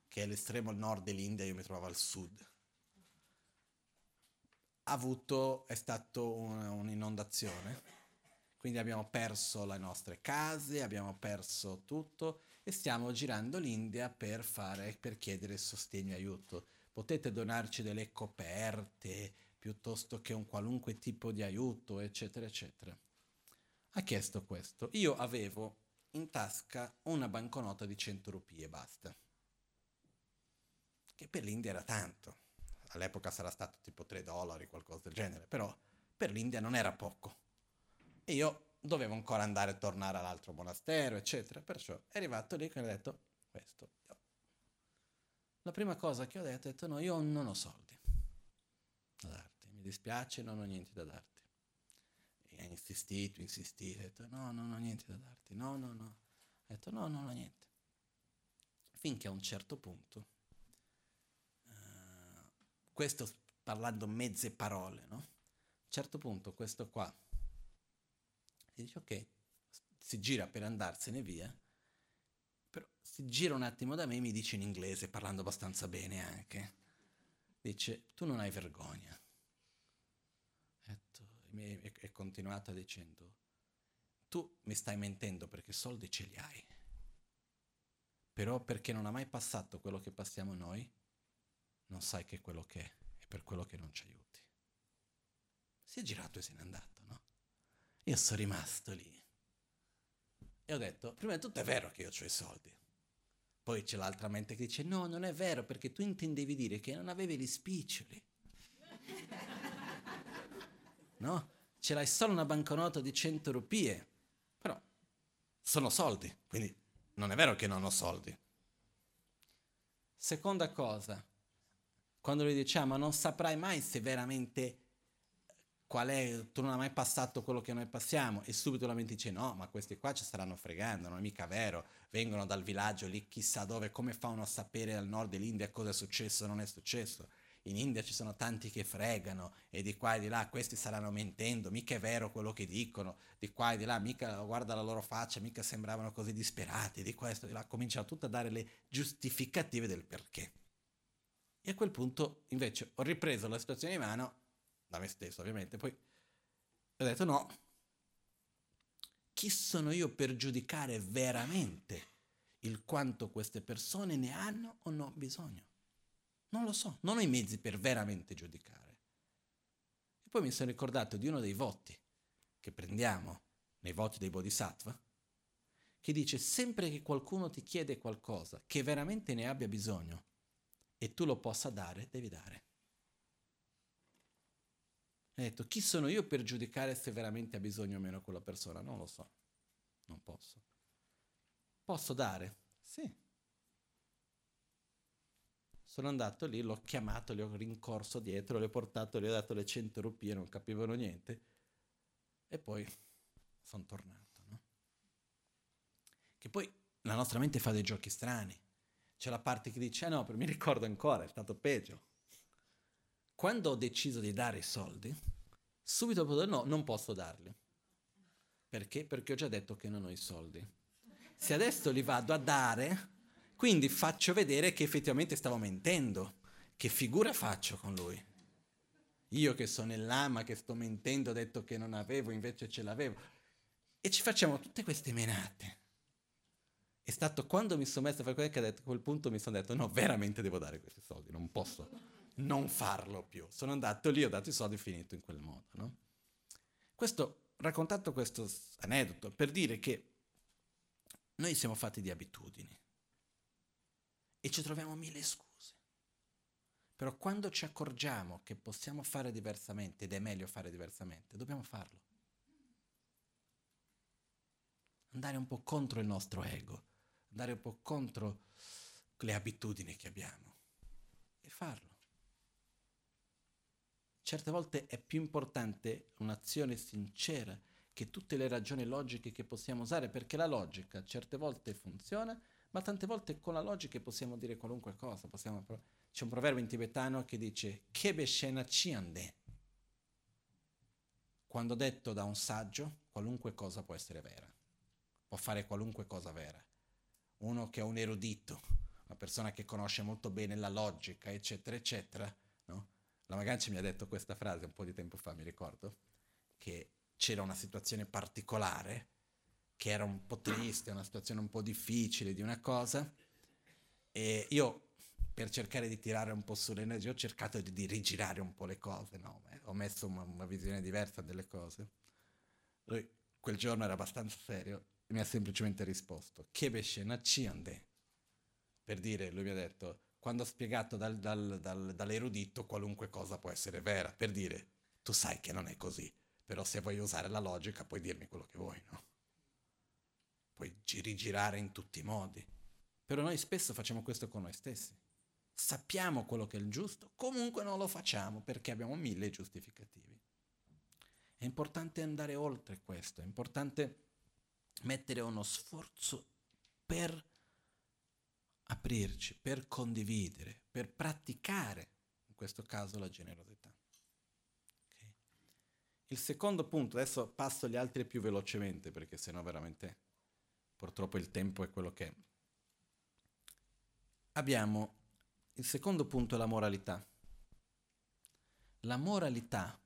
che è l'estremo nord dell'India, io mi trovavo al sud. Ha avuto, è stato un'inondazione quindi abbiamo perso le nostre case, abbiamo perso tutto e stiamo girando l'India per, fare, per chiedere sostegno e aiuto. Potete donarci delle coperte piuttosto che un qualunque tipo di aiuto, eccetera, eccetera. Ha chiesto questo. Io avevo in tasca una banconota di 100 rupie basta. Che per l'India era tanto. All'epoca sarà stato tipo 3 dollari, qualcosa del genere, però per l'India non era poco. E io dovevo ancora andare e tornare all'altro monastero, eccetera. Perciò è arrivato lì che ho detto questo. La prima cosa che ho detto è detto no, io non ho soldi da darti, mi dispiace, non ho niente da darti. E ha insistito, insistito, ha detto no, non ho niente da darti, no, no, no. Ha detto no, non ho niente. Finché a un certo punto, uh, questo parlando mezze parole, no? A un certo punto questo qua e dice ok, si gira per andarsene via, però si gira un attimo da me e mi dice in inglese, parlando abbastanza bene anche, dice tu non hai vergogna. E continuata dicendo, tu mi stai mentendo perché soldi ce li hai, però perché non ha mai passato quello che passiamo noi, non sai che è quello che è, è per quello che non ci aiuti. Si è girato e se n'è andato? Io sono rimasto lì. E ho detto, prima di tutto è vero che io ho i soldi. Poi c'è l'altra mente che dice no, non è vero perché tu intendevi dire che non avevi gli spiccioli. No? Ce l'hai solo una banconota di 100 rupie, però sono soldi, quindi non è vero che non ho soldi. Seconda cosa, quando lui dice, ma non saprai mai se veramente qual è, tu non hai mai passato quello che noi passiamo e subito la mente dice no, ma questi qua ci staranno fregando, non è mica vero, vengono dal villaggio lì chissà dove, come fa uno a sapere al nord dell'India cosa è successo o non è successo? In India ci sono tanti che fregano e di qua e di là, questi staranno mentendo, mica è vero quello che dicono, di qua e di là, mica guarda la loro faccia, mica sembravano così disperati, di questo e di là, cominciano tutto a dare le giustificative del perché. E a quel punto invece ho ripreso la situazione in mano, da me stesso ovviamente, poi ho detto no, chi sono io per giudicare veramente il quanto queste persone ne hanno o no bisogno? Non lo so, non ho i mezzi per veramente giudicare. E poi mi sono ricordato di uno dei voti che prendiamo nei voti dei Bodhisattva, che dice sempre che qualcuno ti chiede qualcosa che veramente ne abbia bisogno e tu lo possa dare, devi dare. Ha detto, chi sono io per giudicare se veramente ha bisogno o meno quella persona? Non lo so, non posso. Posso dare? Sì, sono andato lì, l'ho chiamato, li ho rincorso dietro, li ho portato, gli ho dato le 100 rupie, non capivano niente. E poi sono tornato. No? Che poi la nostra mente fa dei giochi strani. C'è la parte che dice, ah no, mi ricordo ancora, è stato peggio. Quando ho deciso di dare i soldi, subito detto no, non posso darli. Perché? Perché ho già detto che non ho i soldi. Se adesso li vado a dare, quindi faccio vedere che effettivamente stavo mentendo. Che figura faccio con lui? Io che sono il lama, che sto mentendo, ho detto che non avevo, invece ce l'avevo. E ci facciamo tutte queste menate. È stato quando mi sono messo a fare quello che a quel punto mi sono detto no, veramente devo dare questi soldi, non posso non farlo più. Sono andato lì, ho dato i soldi e finito in quel modo. No? Questo, raccontato questo aneddoto per dire che noi siamo fatti di abitudini e ci troviamo mille scuse. Però quando ci accorgiamo che possiamo fare diversamente ed è meglio fare diversamente, dobbiamo farlo. Andare un po' contro il nostro ego, andare un po' contro le abitudini che abbiamo e farlo. Certe volte è più importante un'azione sincera che tutte le ragioni logiche che possiamo usare, perché la logica certe volte funziona ma tante volte con la logica possiamo dire qualunque cosa. Possiamo, c'è un proverbio in tibetano che dice Kebe Shena Chiande. Quando detto da un saggio, qualunque cosa può essere vera. Può fare qualunque cosa vera. Uno che è un erudito, una persona che conosce molto bene la logica, eccetera, eccetera. La Magancia mi ha detto questa frase un po' di tempo fa, mi ricordo, che c'era una situazione particolare che era un po' triste, una situazione un po' difficile di una cosa. E io, per cercare di tirare un po' sull'energia, ho cercato di, di rigirare un po' le cose, no? ho messo una, una, visione diversa delle cose. Lui quel giorno era abbastanza serio e mi ha semplicemente risposto, Kebeshe Nachiande. Per dire, lui mi ha detto, quando spiegato dal, dal, dal, dall'erudito qualunque cosa può essere vera, per dire, tu sai che non è così, però se vuoi usare la logica puoi dirmi quello che vuoi, no? puoi rigirare in tutti i modi. Però noi spesso facciamo questo con noi stessi. Sappiamo quello che è il giusto, comunque non lo facciamo perché abbiamo mille giustificativi. È importante andare oltre questo, è importante mettere uno sforzo per aprirci, per condividere, per praticare, in questo caso, la generosità. Okay. Il secondo punto, adesso passo gli altri più velocemente perché sennò veramente purtroppo il tempo è quello che è. Abbiamo il secondo punto è la moralità. La moralità,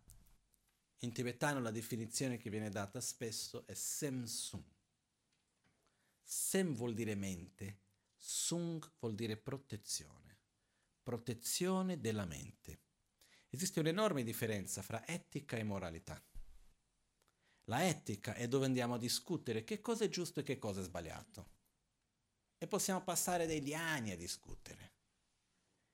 in tibetano la definizione che viene data spesso è Semsung. Sem vuol dire mente, Sung vuol dire protezione, protezione della mente. Esiste un'enorme differenza fra etica e moralità. La etica è dove andiamo a discutere che cosa è giusto e che cosa è sbagliato. E possiamo passare degli anni a discutere.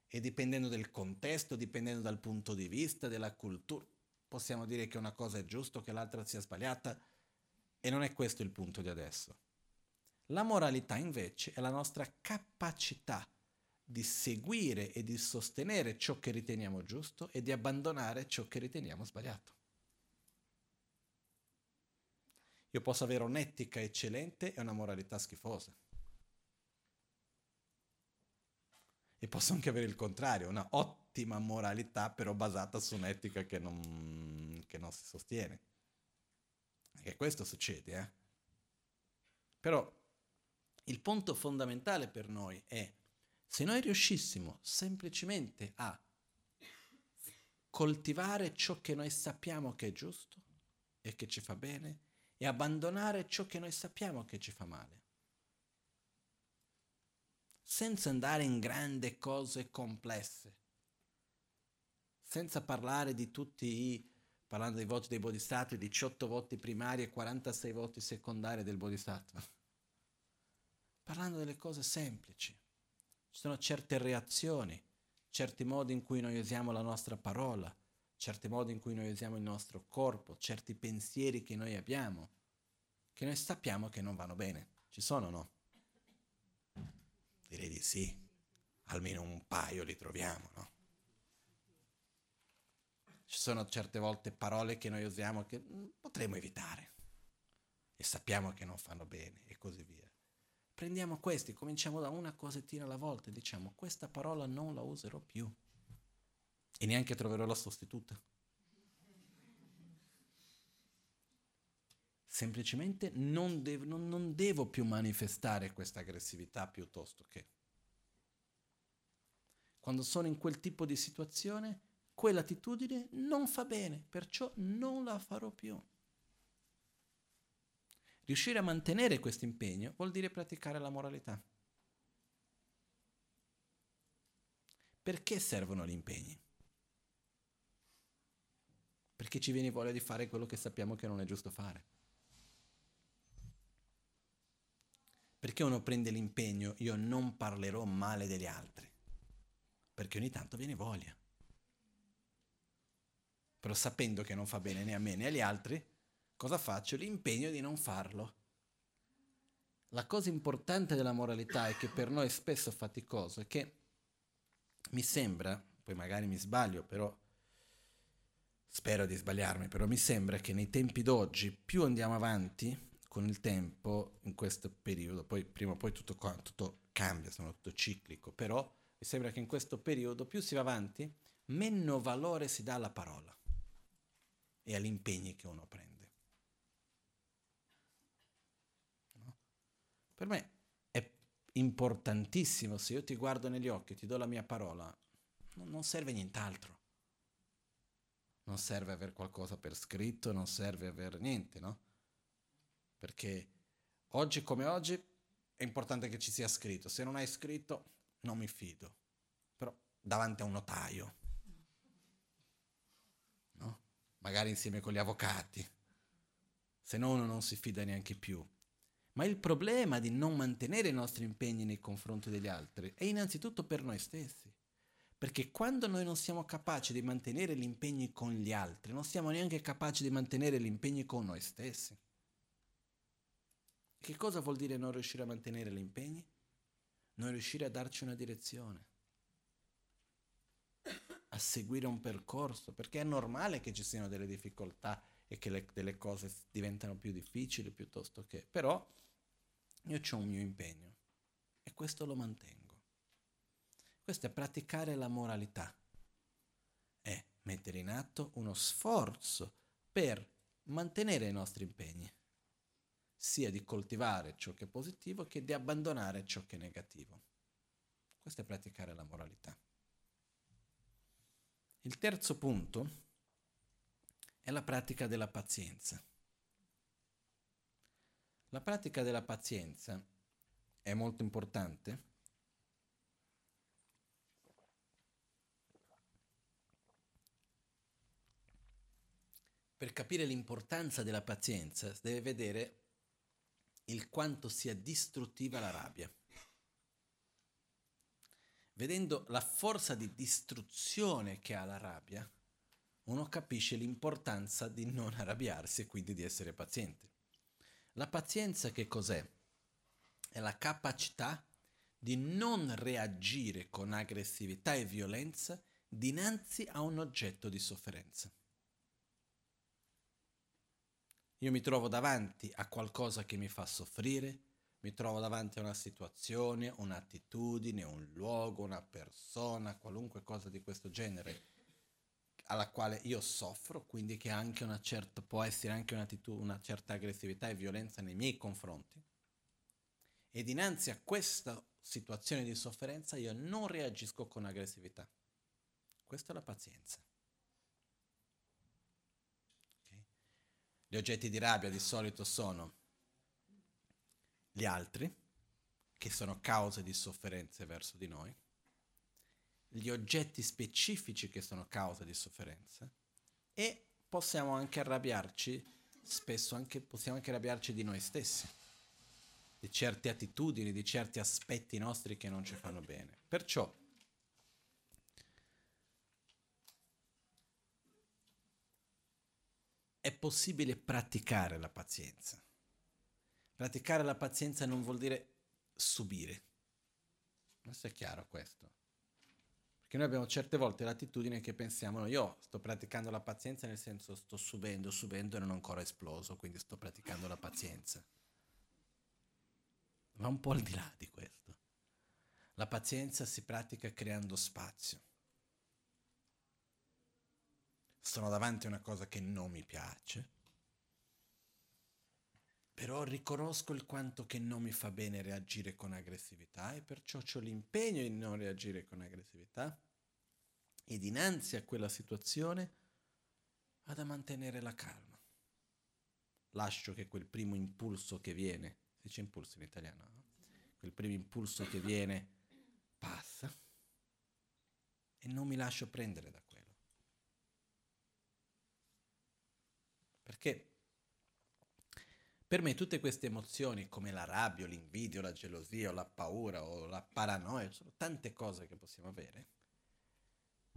E dipendendo dal contesto, dipendendo dal punto di vista, della cultura, possiamo dire che una cosa è giusta, che l'altra sia sbagliata. E non è questo il punto di adesso. La moralità invece è la nostra capacità di seguire e di sostenere ciò che riteniamo giusto e di abbandonare ciò che riteniamo sbagliato. Io posso avere un'etica eccellente e una moralità schifosa. E posso anche avere il contrario, una ottima moralità però basata su un'etica che non, che non si sostiene. E questo succede, eh? Però il punto fondamentale per noi è se noi riuscissimo semplicemente a coltivare ciò che noi sappiamo che è giusto e che ci fa bene e abbandonare ciò che noi sappiamo che ci fa male, senza andare in grandi cose complesse, senza parlare di tutti i, parlando dei voti dei bodhisattva, 18 voti primari e 46 voti secondari del bodhisattva, parlando delle cose semplici. Ci sono certe reazioni, certi modi in cui noi usiamo la nostra parola, certi modi in cui noi usiamo il nostro corpo, certi pensieri che noi abbiamo, che noi sappiamo che non vanno bene. Ci sono o no? Direi di sì. Almeno un paio li troviamo, no? Ci sono certe volte parole che noi usiamo che potremmo evitare e sappiamo che non fanno bene e così via prendiamo questi, cominciamo da una cosettina alla volta e diciamo questa parola non la userò più e neanche troverò la sostituta. Semplicemente non, dev- non, non devo più manifestare questa aggressività piuttosto che. Quando sono in quel tipo di situazione, quell'attitudine non fa bene, perciò non la farò più. Riuscire a mantenere questo impegno vuol dire praticare la moralità. Perché servono gli impegni? Perché ci viene voglia di fare quello che sappiamo che non è giusto fare. Perché uno prende l'impegno, io non parlerò male degli altri. Perché ogni tanto viene voglia. Però sapendo che non fa bene né a me né agli altri, cosa faccio? L'impegno di non farlo. La cosa importante della moralità è che per noi è spesso faticoso è che mi sembra, poi magari mi sbaglio, però spero di sbagliarmi, però mi sembra che nei tempi d'oggi più andiamo avanti con il tempo in questo periodo, poi prima o poi tutto, tutto cambia, sono tutto ciclico, però mi sembra che in questo periodo più si va avanti, meno valore si dà alla parola e agli impegni che uno prende. Per me è importantissimo, se io ti guardo negli occhi, ti do la mia parola, non serve nient'altro. Non serve avere qualcosa per scritto, non serve avere niente, no? Perché oggi come oggi è importante che ci sia scritto. Se non hai scritto, non mi fido. Però davanti a un notaio, no? Magari insieme con gli avvocati. Se no uno non si fida neanche più. Ma il problema di non mantenere i nostri impegni nei confronti degli altri è innanzitutto per noi stessi. Perché quando noi non siamo capaci di mantenere gli impegni con gli altri, non siamo neanche capaci di mantenere gli impegni con noi stessi. Che cosa vuol dire non riuscire a mantenere gli impegni? Non riuscire a darci una direzione, a seguire un percorso, perché è normale che ci siano delle difficoltà e che le, delle cose diventano più difficili piuttosto che... Però io ho un mio impegno e questo lo mantengo. Questo è praticare la moralità. È mettere in atto uno sforzo per mantenere i nostri impegni, sia di coltivare ciò che è positivo che di abbandonare ciò che è negativo. Questo è praticare la moralità. Il terzo punto è la pratica della pazienza. La pratica della pazienza è molto importante per capire l'importanza della pazienza si deve vedere il quanto sia distruttiva la rabbia. vedendo la forza di distruzione che ha la rabbia, uno capisce l'importanza di non arrabbiarsi e quindi di essere paziente. La pazienza che cos'è? È la capacità di non reagire con aggressività e violenza dinanzi a un oggetto di sofferenza. Io mi trovo davanti a qualcosa che mi fa soffrire, mi trovo davanti a una situazione, un'attitudine, un luogo, una persona, qualunque cosa di questo genere alla quale io soffro, quindi che certa, può essere anche una certa aggressività e violenza nei miei confronti. E dinanzi a questa situazione di sofferenza io non reagisco con aggressività. Questa è la pazienza. Okay? Gli oggetti di rabbia di solito sono gli altri, che sono cause di sofferenze verso di noi, gli oggetti specifici che sono causa di sofferenza e possiamo anche arrabbiarci, spesso anche, possiamo anche arrabbiarci di noi stessi, di certe attitudini, di certi aspetti nostri che non ci fanno bene. Perciò è possibile praticare la pazienza. Praticare la pazienza non vuol dire subire. Non sia chiaro questo. Perché noi abbiamo certe volte l'attitudine che pensiamo, no, io sto praticando la pazienza nel senso sto subendo, subendo e non ho ancora esploso, quindi sto praticando la pazienza. Va un po' al di là di questo. La pazienza si pratica creando spazio. Sono davanti a una cosa che non mi piace, però riconosco il quanto che non mi fa bene reagire con aggressività e perciò ho l'impegno di non reagire con aggressività e dinanzi a quella situazione vado a mantenere la calma. Lascio che quel primo impulso che viene, si dice impulso in italiano, no? quel primo impulso che viene passa e non mi lascio prendere da quello. Perché per me tutte queste emozioni come la rabbia, l'invidia, la gelosia, la paura o la paranoia, sono tante cose che possiamo avere.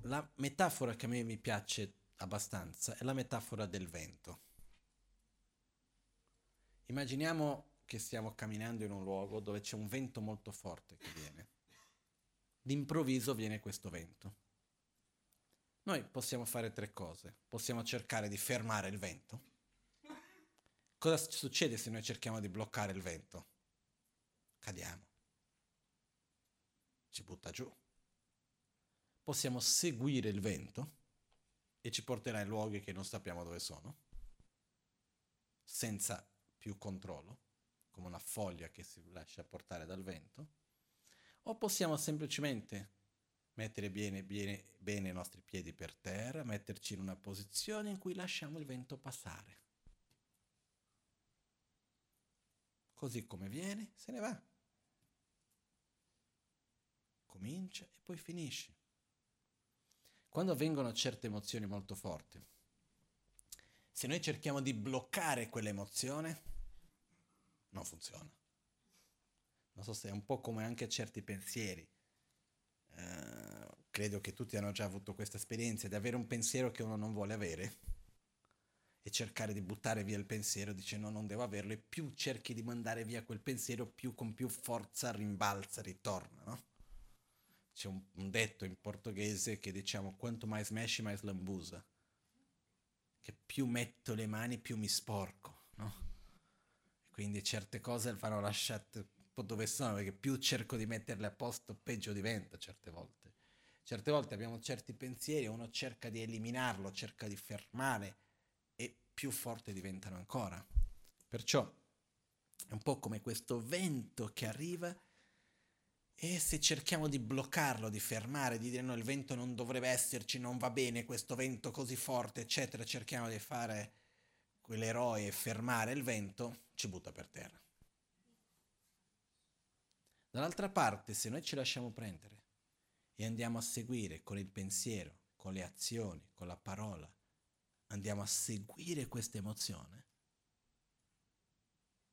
La metafora che a me mi piace abbastanza è la metafora del vento. Immaginiamo che stiamo camminando in un luogo dove c'è un vento molto forte che viene. D'improvviso viene questo vento. Noi possiamo fare tre cose. Possiamo cercare di fermare il vento Cosa succede se noi cerchiamo di bloccare il vento? Cadiamo. Ci butta giù. Possiamo seguire il vento e ci porterà in luoghi che non sappiamo dove sono, senza più controllo, come una foglia che si lascia portare dal vento, o possiamo semplicemente mettere bene, bene, bene i nostri piedi per terra, metterci in una posizione in cui lasciamo il vento passare. Così come viene, se ne va. Comincia e poi finisce. Quando avvengono certe emozioni molto forti, se noi cerchiamo di bloccare quell'emozione, non funziona. Non so se è un po' come anche certi pensieri. Uh, credo che tutti hanno già avuto questa esperienza di avere un pensiero che uno non vuole avere e cercare di buttare via il pensiero, dice no, non devo averlo, e più cerchi di mandare via quel pensiero, più con più forza rimbalza, ritorna, no? C'è un, un detto in portoghese che diciamo quanto mai smeshi mai slambusa, che più metto le mani più mi sporco, no? Quindi certe cose vanno lasciate un po' dove sono, perché più cerco di metterle a posto, peggio diventa certe volte. Certe volte abbiamo certi pensieri, uno cerca di eliminarlo, cerca di fermare più forte diventano ancora. Perciò è un po' come questo vento che arriva e se cerchiamo di bloccarlo, di fermare, di dire no, il vento non dovrebbe esserci, non va bene questo vento così forte, eccetera, cerchiamo di fare quell'eroe e fermare il vento, ci butta per terra. Dall'altra parte, se noi ci lasciamo prendere e andiamo a seguire con il pensiero, con le azioni, con la parola, andiamo a seguire questa emozione,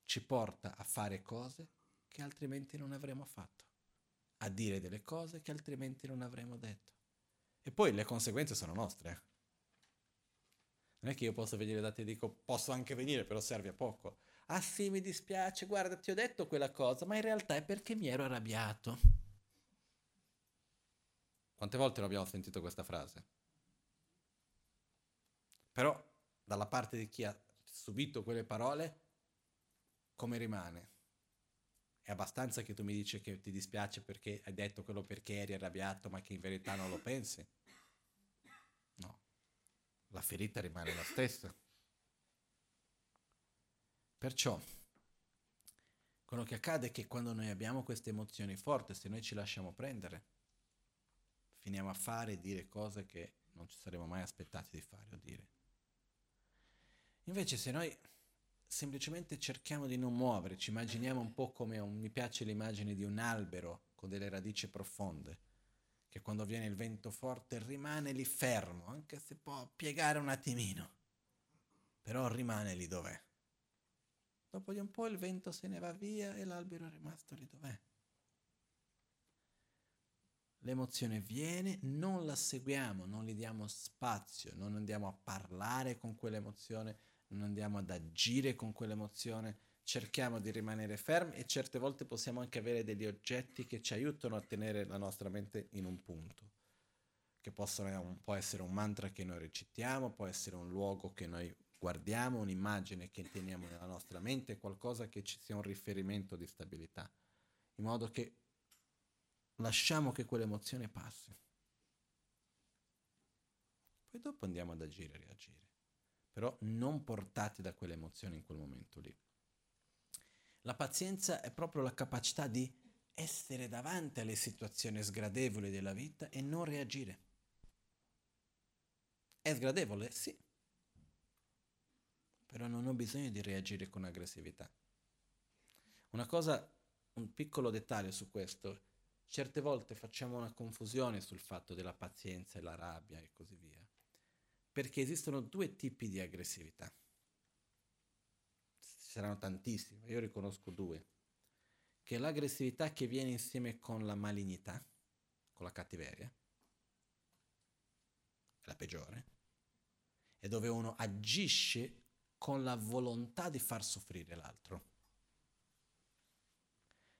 ci porta a fare cose che altrimenti non avremmo fatto. a dire delle cose che altrimenti non avremmo detto. E poi le conseguenze sono nostre. Non è che io posso venire da te e dico posso anche venire, però serve a poco. Ah sì, mi dispiace, guarda, ti ho detto quella cosa, ma in realtà è perché mi ero arrabbiato. Quante volte l'abbiamo sentito questa frase? Però dalla parte di chi ha subito quelle parole, come rimane? È abbastanza che tu mi dici che ti dispiace perché hai detto quello perché eri arrabbiato, ma che in verità non lo pensi? No, la ferita rimane la stessa. Perciò, quello che accade è che quando noi abbiamo queste emozioni forti, se noi ci lasciamo prendere, finiamo a fare e dire cose che non ci saremmo mai aspettati di fare o dire. Invece se noi semplicemente cerchiamo di non muovere, ci immaginiamo un po' come un, mi piace l'immagine di un albero con delle radici profonde, che quando viene il vento forte rimane lì fermo, anche se può piegare un attimino, però rimane lì dov'è. Dopo di un po' il vento se ne va via e l'albero è rimasto lì dov'è. L'emozione viene, non la seguiamo, non gli diamo spazio, non andiamo a parlare con quell'emozione, non andiamo ad agire con quell'emozione, cerchiamo di rimanere fermi e certe volte possiamo anche avere degli oggetti che ci aiutano a tenere la nostra mente in un punto, che possono, può essere un mantra che noi recitiamo, può essere un luogo che noi guardiamo, un'immagine che teniamo nella nostra mente, qualcosa che ci sia un riferimento di stabilità, in modo che lasciamo che quell'emozione passi. Poi dopo andiamo ad agire e reagire però non portati da quelle emozioni in quel momento lì. La pazienza è proprio la capacità di essere davanti alle situazioni sgradevoli della vita e non reagire. È sgradevole? Sì. Però non ho bisogno di reagire con aggressività. Una cosa, un piccolo dettaglio su questo, certe volte facciamo una confusione sul fatto della pazienza e la rabbia e così via perché esistono due tipi di aggressività. Ci saranno tantissime, io riconosco due. Che è l'aggressività che viene insieme con la malignità, con la cattiveria, la peggiore, e dove uno agisce con la volontà di far soffrire l'altro.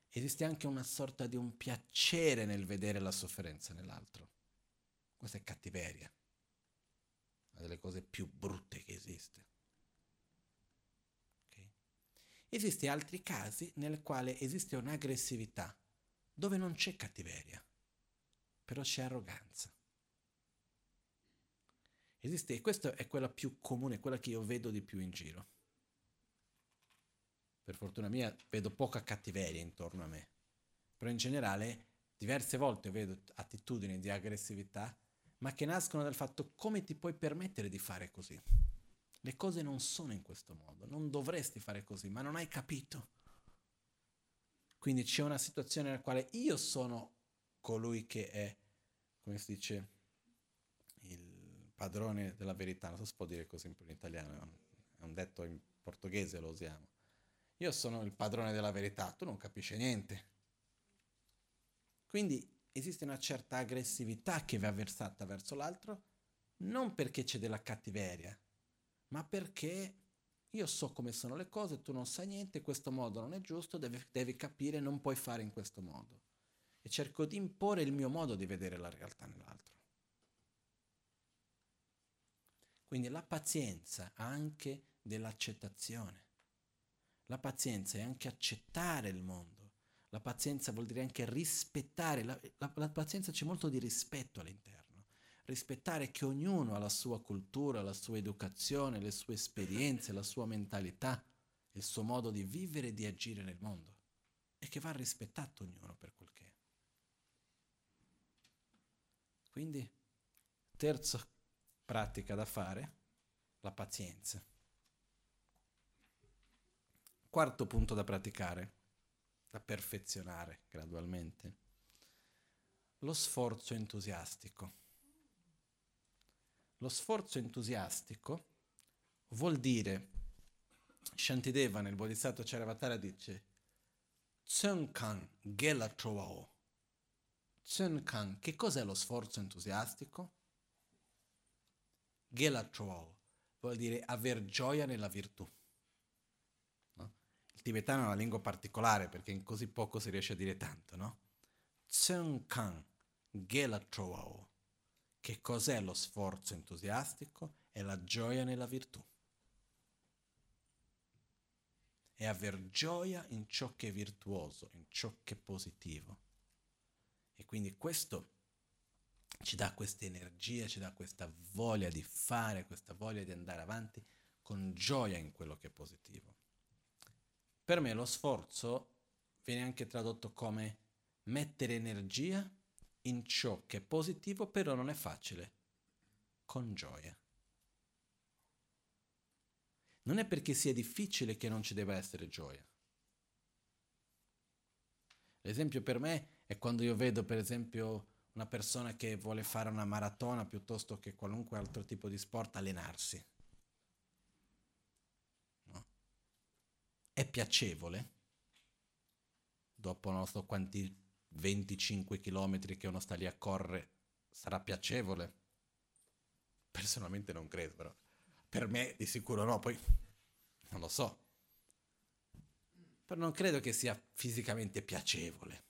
Esiste anche una sorta di un piacere nel vedere la sofferenza nell'altro. Questa è cattiveria delle cose più brutte che esiste. Okay? Esiste altri casi nel quale esiste un'aggressività dove non c'è cattiveria, però c'è arroganza. Esiste, e questa è quella più comune, quella che io vedo di più in giro. Per fortuna mia vedo poca cattiveria intorno a me, però in generale diverse volte vedo attitudini di aggressività ma che nascono dal fatto come ti puoi permettere di fare così. Le cose non sono in questo modo, non dovresti fare così, ma non hai capito. Quindi c'è una situazione nella quale io sono colui che è, come si dice, il padrone della verità. Non so se può dire così in italiano, è un detto in portoghese, lo usiamo. Io sono il padrone della verità, tu non capisci niente. Quindi esiste una certa aggressività che va versata verso l'altro, non perché c'è della cattiveria, ma perché io so come sono le cose, tu non sai niente, questo modo non è giusto, devi, devi capire, non puoi fare in questo modo. E cerco di imporre il mio modo di vedere la realtà nell'altro. Quindi la pazienza anche dell'accettazione. La pazienza è anche accettare il mondo la pazienza vuol dire anche rispettare, la, la, la pazienza c'è molto di rispetto all'interno, rispettare che ognuno ha la sua cultura, la sua educazione, le sue esperienze, la sua mentalità, il suo modo di vivere e di agire nel mondo e che va rispettato ognuno per quel che è. Quindi, terza pratica da fare, la pazienza. Quarto punto da praticare, da perfezionare gradualmente. Lo sforzo entusiastico. Lo sforzo entusiastico vuol dire, Shantideva nel Bodhisattva Charavatara dice, Tsönkan gela trovao. Tsun Kan, che cos'è lo sforzo entusiastico? Gelatrow vuol dire aver gioia nella virtù. Il tibetano è una lingua particolare perché in così poco si riesce a dire tanto, no? Tsun Kan, Gelatrow. Che cos'è lo sforzo entusiastico? È la gioia nella virtù. È aver gioia in ciò che è virtuoso, in ciò che è positivo. E quindi questo ci dà questa energia, ci dà questa voglia di fare, questa voglia di andare avanti con gioia in quello che è positivo. Per me lo sforzo viene anche tradotto come mettere energia in ciò che è positivo, però non è facile, con gioia. Non è perché sia difficile che non ci deve essere gioia. L'esempio per me è quando io vedo, per esempio, una persona che vuole fare una maratona piuttosto che qualunque altro tipo di sport, allenarsi. È piacevole, dopo non so quanti 25 km che uno sta lì a correre, sarà piacevole? Personalmente non credo, però per me di sicuro no, poi non lo so. Però non credo che sia fisicamente piacevole.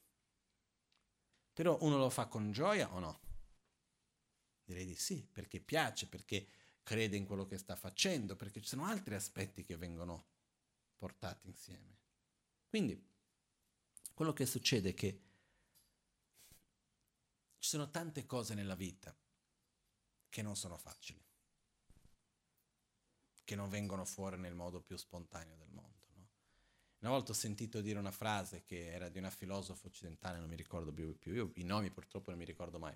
Però uno lo fa con gioia o no? Direi di sì, perché piace, perché crede in quello che sta facendo, perché ci sono altri aspetti che vengono portati insieme. Quindi, quello che succede è che ci sono tante cose nella vita che non sono facili, che non vengono fuori nel modo più spontaneo del mondo. Una volta ho sentito dire una frase che era di una filosofo occidentale, non mi ricordo più, più, io i nomi purtroppo non mi ricordo mai,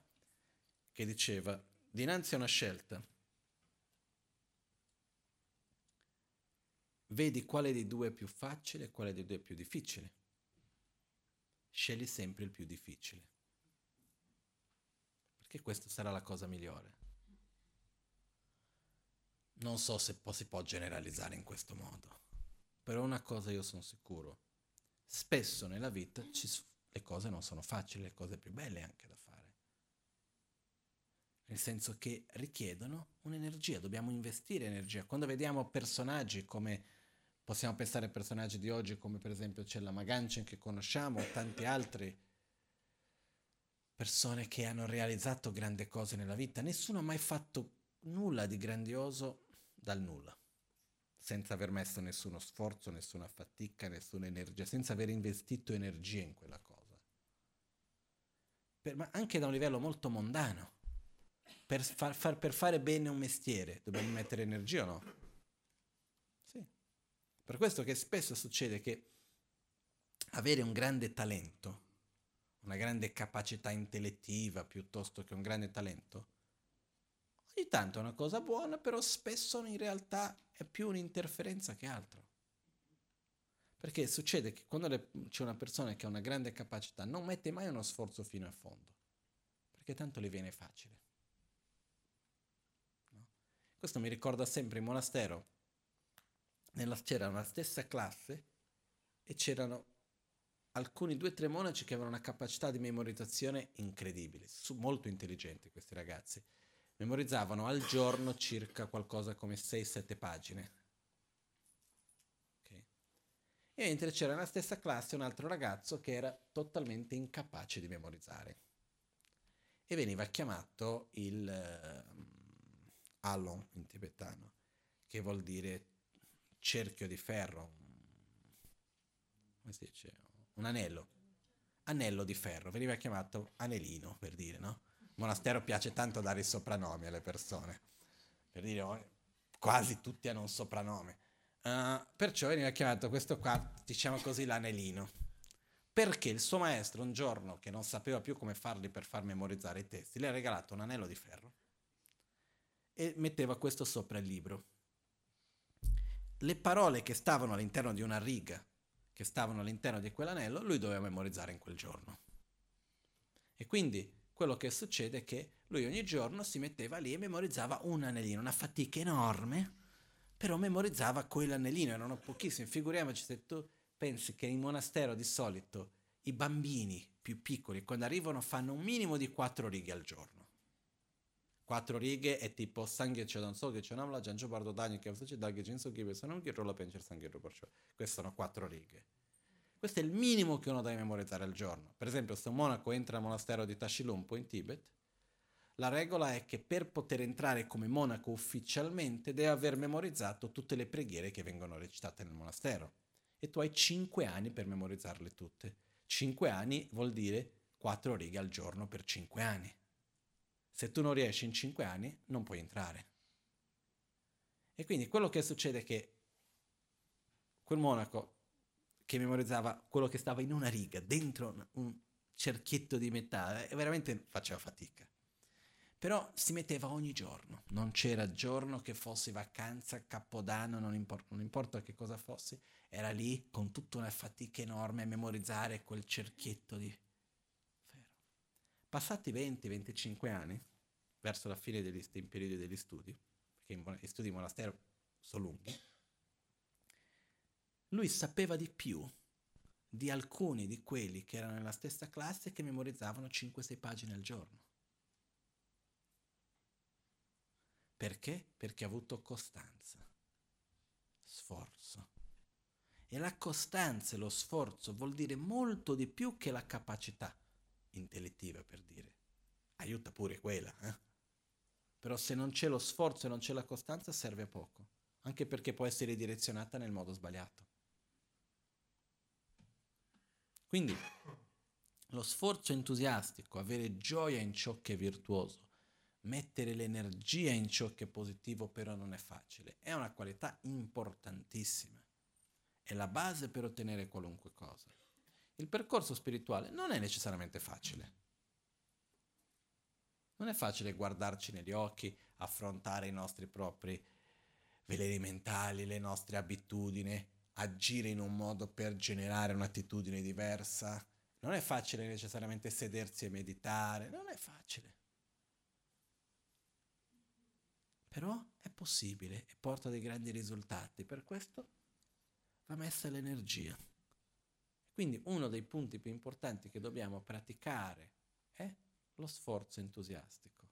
che diceva, dinanzi a una scelta, vedi quale dei due è più facile e quale dei due è più difficile. Scegli sempre il più difficile, perché questa sarà la cosa migliore. Non so se si può generalizzare in questo modo. Però una cosa io sono sicuro, spesso nella vita ci, le cose non sono facili, le cose più belle anche da fare. Nel senso che richiedono un'energia, dobbiamo investire energia. Quando vediamo personaggi come possiamo pensare a personaggi di oggi come per esempio c'è la Maganchen che conosciamo, o tanti altri persone che hanno realizzato grandi cose nella vita, nessuno ha mai fatto nulla di grandioso dal nulla senza aver messo nessuno sforzo, nessuna fatica, nessuna energia, senza aver investito energia in quella cosa. Per, ma anche da un livello molto mondano. Per, far, far, per fare bene un mestiere dobbiamo mettere energia o no? Per questo che spesso succede che avere un grande talento, una grande capacità intellettiva piuttosto che un grande talento, ogni tanto è una cosa buona, però spesso in realtà è più un'interferenza che altro. Perché succede che quando le, c'è una persona che ha una grande capacità non mette mai uno sforzo fino a fondo, perché tanto le viene facile. No? Questo mi ricorda sempre in monastero, nella, c'era una stessa classe e c'erano alcuni due o tre monaci che avevano una capacità di memorizzazione incredibile, molto intelligenti questi ragazzi memorizzavano al giorno circa qualcosa come 6-7 pagine. Okay. E mentre c'era nella stessa classe un altro ragazzo che era totalmente incapace di memorizzare. E veniva chiamato il uh, Alon in tibetano, che vuol dire cerchio di ferro, come si dice? Un anello. Anello di ferro, veniva chiamato anelino per dire, no? monastero piace tanto dare i soprannomi alle persone. Per dire, oh, quasi tutti hanno un soprannome. Uh, perciò veniva chiamato questo qua, diciamo così, l'anelino. Perché il suo maestro un giorno, che non sapeva più come farli per far memorizzare i testi, le ha regalato un anello di ferro e metteva questo sopra il libro. Le parole che stavano all'interno di una riga, che stavano all'interno di quell'anello, lui doveva memorizzare in quel giorno. E quindi quello che succede è che lui ogni giorno si metteva lì e memorizzava un anellino, una fatica enorme, però memorizzava quell'anellino, erano pochissimi. Figuriamoci se tu pensi che in monastero di solito i bambini più piccoli, quando arrivano fanno un minimo di quattro righe al giorno. Quattro righe è tipo Sangye Chodon So che c'è una Giangio Bardo Dagni che c'è Daghe Jinso Gibe Sono Ghi Rolla Pencer Sangye Perciò queste sono quattro righe. Questo è il minimo che uno deve memorizzare al giorno. Per esempio, se un monaco entra al monastero di Tashilumpo in Tibet, la regola è che per poter entrare come monaco ufficialmente deve aver memorizzato tutte le preghiere che vengono recitate nel monastero. E tu hai cinque anni per memorizzarle tutte. Cinque anni vuol dire quattro righe al giorno per cinque anni. Se tu non riesci in cinque anni, non puoi entrare. E quindi quello che succede è che quel monaco che memorizzava quello che stava in una riga, dentro un cerchietto di metallo, veramente faceva fatica. Però si metteva ogni giorno, non c'era giorno che fosse vacanza, capodanno, non, impor- non importa che cosa fosse, era lì con tutta una fatica enorme a memorizzare quel cerchietto di Passati 20-25 anni, verso la fine degli, dei periodi degli studi, perché gli studi in monastero sono lunghi, lui sapeva di più di alcuni di quelli che erano nella stessa classe che memorizzavano 5-6 pagine al giorno. Perché? Perché ha avuto costanza, sforzo. E la costanza e lo sforzo vuol dire molto di più che la capacità intellettiva per dire. Aiuta pure quella, eh? Però se non c'è lo sforzo e non c'è la costanza serve a poco, anche perché può essere direzionata nel modo sbagliato. Quindi lo sforzo entusiastico, avere gioia in ciò che è virtuoso, mettere l'energia in ciò che è positivo però non è facile, è una qualità importantissima. È la base per ottenere qualunque cosa il percorso spirituale non è necessariamente facile. Non è facile guardarci negli occhi, affrontare i nostri propri veleni mentali, le nostre abitudini, agire in un modo per generare un'attitudine diversa. Non è facile necessariamente sedersi e meditare, non è facile. Però è possibile e porta dei grandi risultati. Per questo va messa l'energia. Quindi uno dei punti più importanti che dobbiamo praticare è lo sforzo entusiastico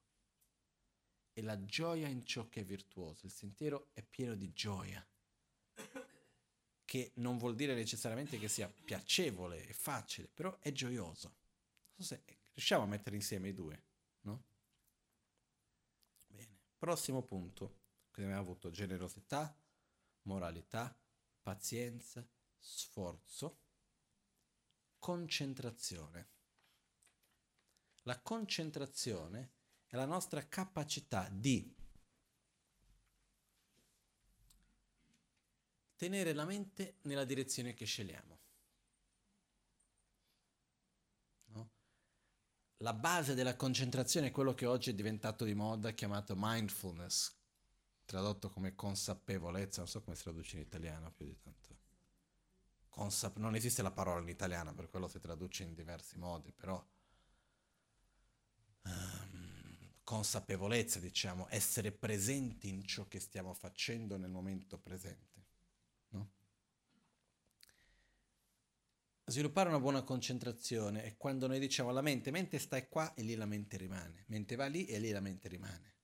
e la gioia in ciò che è virtuoso. Il sentiero è pieno di gioia, che non vuol dire necessariamente che sia piacevole e facile, però è gioioso. Non so se riusciamo a mettere insieme i due, no? Bene, prossimo punto. Quindi abbiamo avuto generosità, moralità, pazienza, sforzo concentrazione. La concentrazione è la nostra capacità di tenere la mente nella direzione che scegliamo. No? La base della concentrazione è quello che oggi è diventato di moda, chiamato mindfulness, tradotto come consapevolezza, non so come si traduce in italiano più di tanto consap- non esiste la parola in italiano, per quello si traduce in diversi modi, però um, consapevolezza, diciamo, essere presenti in ciò che stiamo facendo nel momento presente. No? Sviluppare una buona concentrazione è quando noi diciamo alla mente, mente stai qua e lì la mente rimane, mente va lì e lì la mente rimane.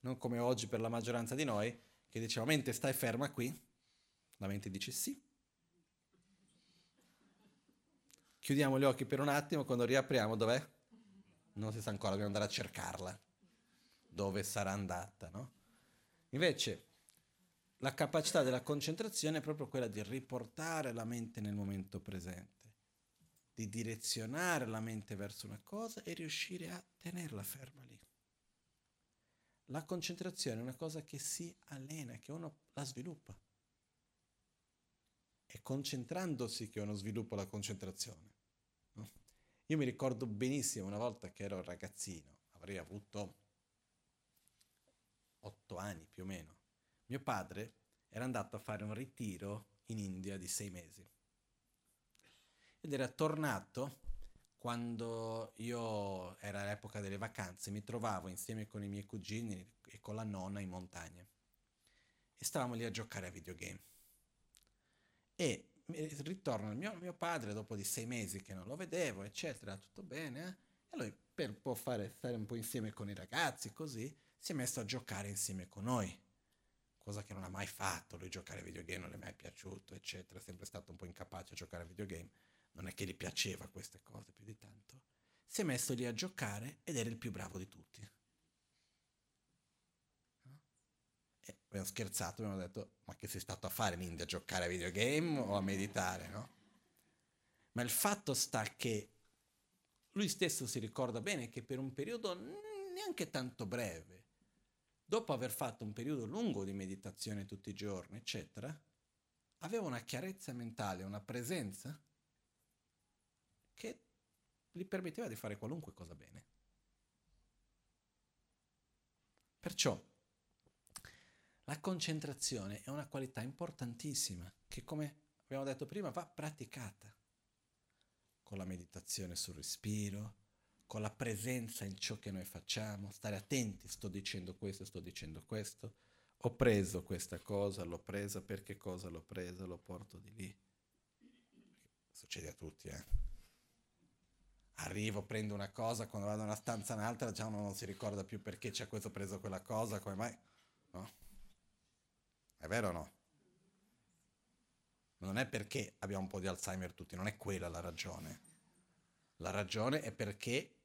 Non come oggi per la maggioranza di noi che diciamo mente stai ferma qui, la mente dice sì, chiudiamo gli occhi per un attimo, quando riapriamo dov'è? Non si sa ancora, dobbiamo andare a cercarla. Dove sarà andata, no? Invece, la capacità della concentrazione è proprio quella di riportare la mente nel momento presente, di direzionare la mente verso una cosa e riuscire a tenerla ferma lì. La concentrazione è una cosa che si allena, che uno la sviluppa. È concentrandosi che uno sviluppa la concentrazione. Io mi ricordo benissimo una volta che ero ragazzino, avrei avuto otto anni più o meno. Mio padre era andato a fare un ritiro in India di sei mesi ed era tornato quando io era l'epoca delle vacanze, mi trovavo insieme con i miei cugini e con la nonna in montagna e stavamo lì a giocare a videogame. E ritorno al mio, mio, padre dopo di sei mesi che non lo vedevo, eccetera, tutto bene. Eh? E lui, per può fare, stare un po' insieme con i ragazzi, così, si è messo a giocare insieme con noi. Cosa che non ha mai fatto, lui giocare a videogame non le è mai piaciuto, eccetera, è sempre stato un po' incapace a giocare a videogame. Non è che gli piaceva queste cose più di tanto. Si è messo lì a giocare ed era il più bravo di tutti. E abbiamo scherzato, abbiamo detto, ma che sei stato a fare in India? A giocare a videogame o a meditare, no? Ma il fatto sta che lui stesso si ricorda bene che per un periodo neanche tanto breve, dopo aver fatto un periodo lungo di meditazione tutti i giorni, eccetera, aveva una chiarezza mentale, una presenza che gli permetteva di fare qualunque cosa bene. Perciò la concentrazione è una qualità importantissima che, come abbiamo detto prima, va praticata con la meditazione sul respiro, con la presenza in ciò che noi facciamo, stare attenti, sto dicendo questo, sto dicendo questo, ho preso questa cosa, l'ho presa, perché cosa l'ho presa, lo porto di lì. Succede a tutti, eh. Arrivo, prendo una cosa, quando vado in una stanza un'altra, già uno non si ricorda più perché c'è questo preso quella cosa, come mai? No? È vero o no? non è perché abbiamo un po' di Alzheimer tutti, non è quella la ragione. La ragione è perché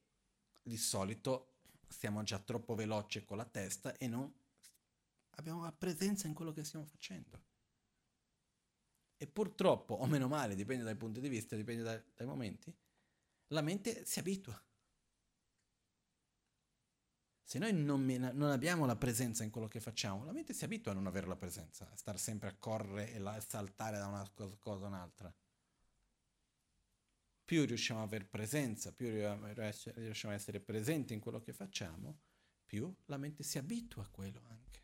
di solito siamo già troppo veloci con la testa e non abbiamo la presenza in quello che stiamo facendo. E purtroppo, o meno male, dipende dai punti di vista, dipende dai, dai momenti, la mente si abitua. Se noi non, non, abbiamo la presenza in quello che facciamo, la mente si abitua a non avere la presenza, a stare sempre a correre e a saltare da una cosa a un'altra. Più riusciamo a avere presenza, più riusciamo a essere presenti in quello che facciamo, più la mente si abitua a quello anche.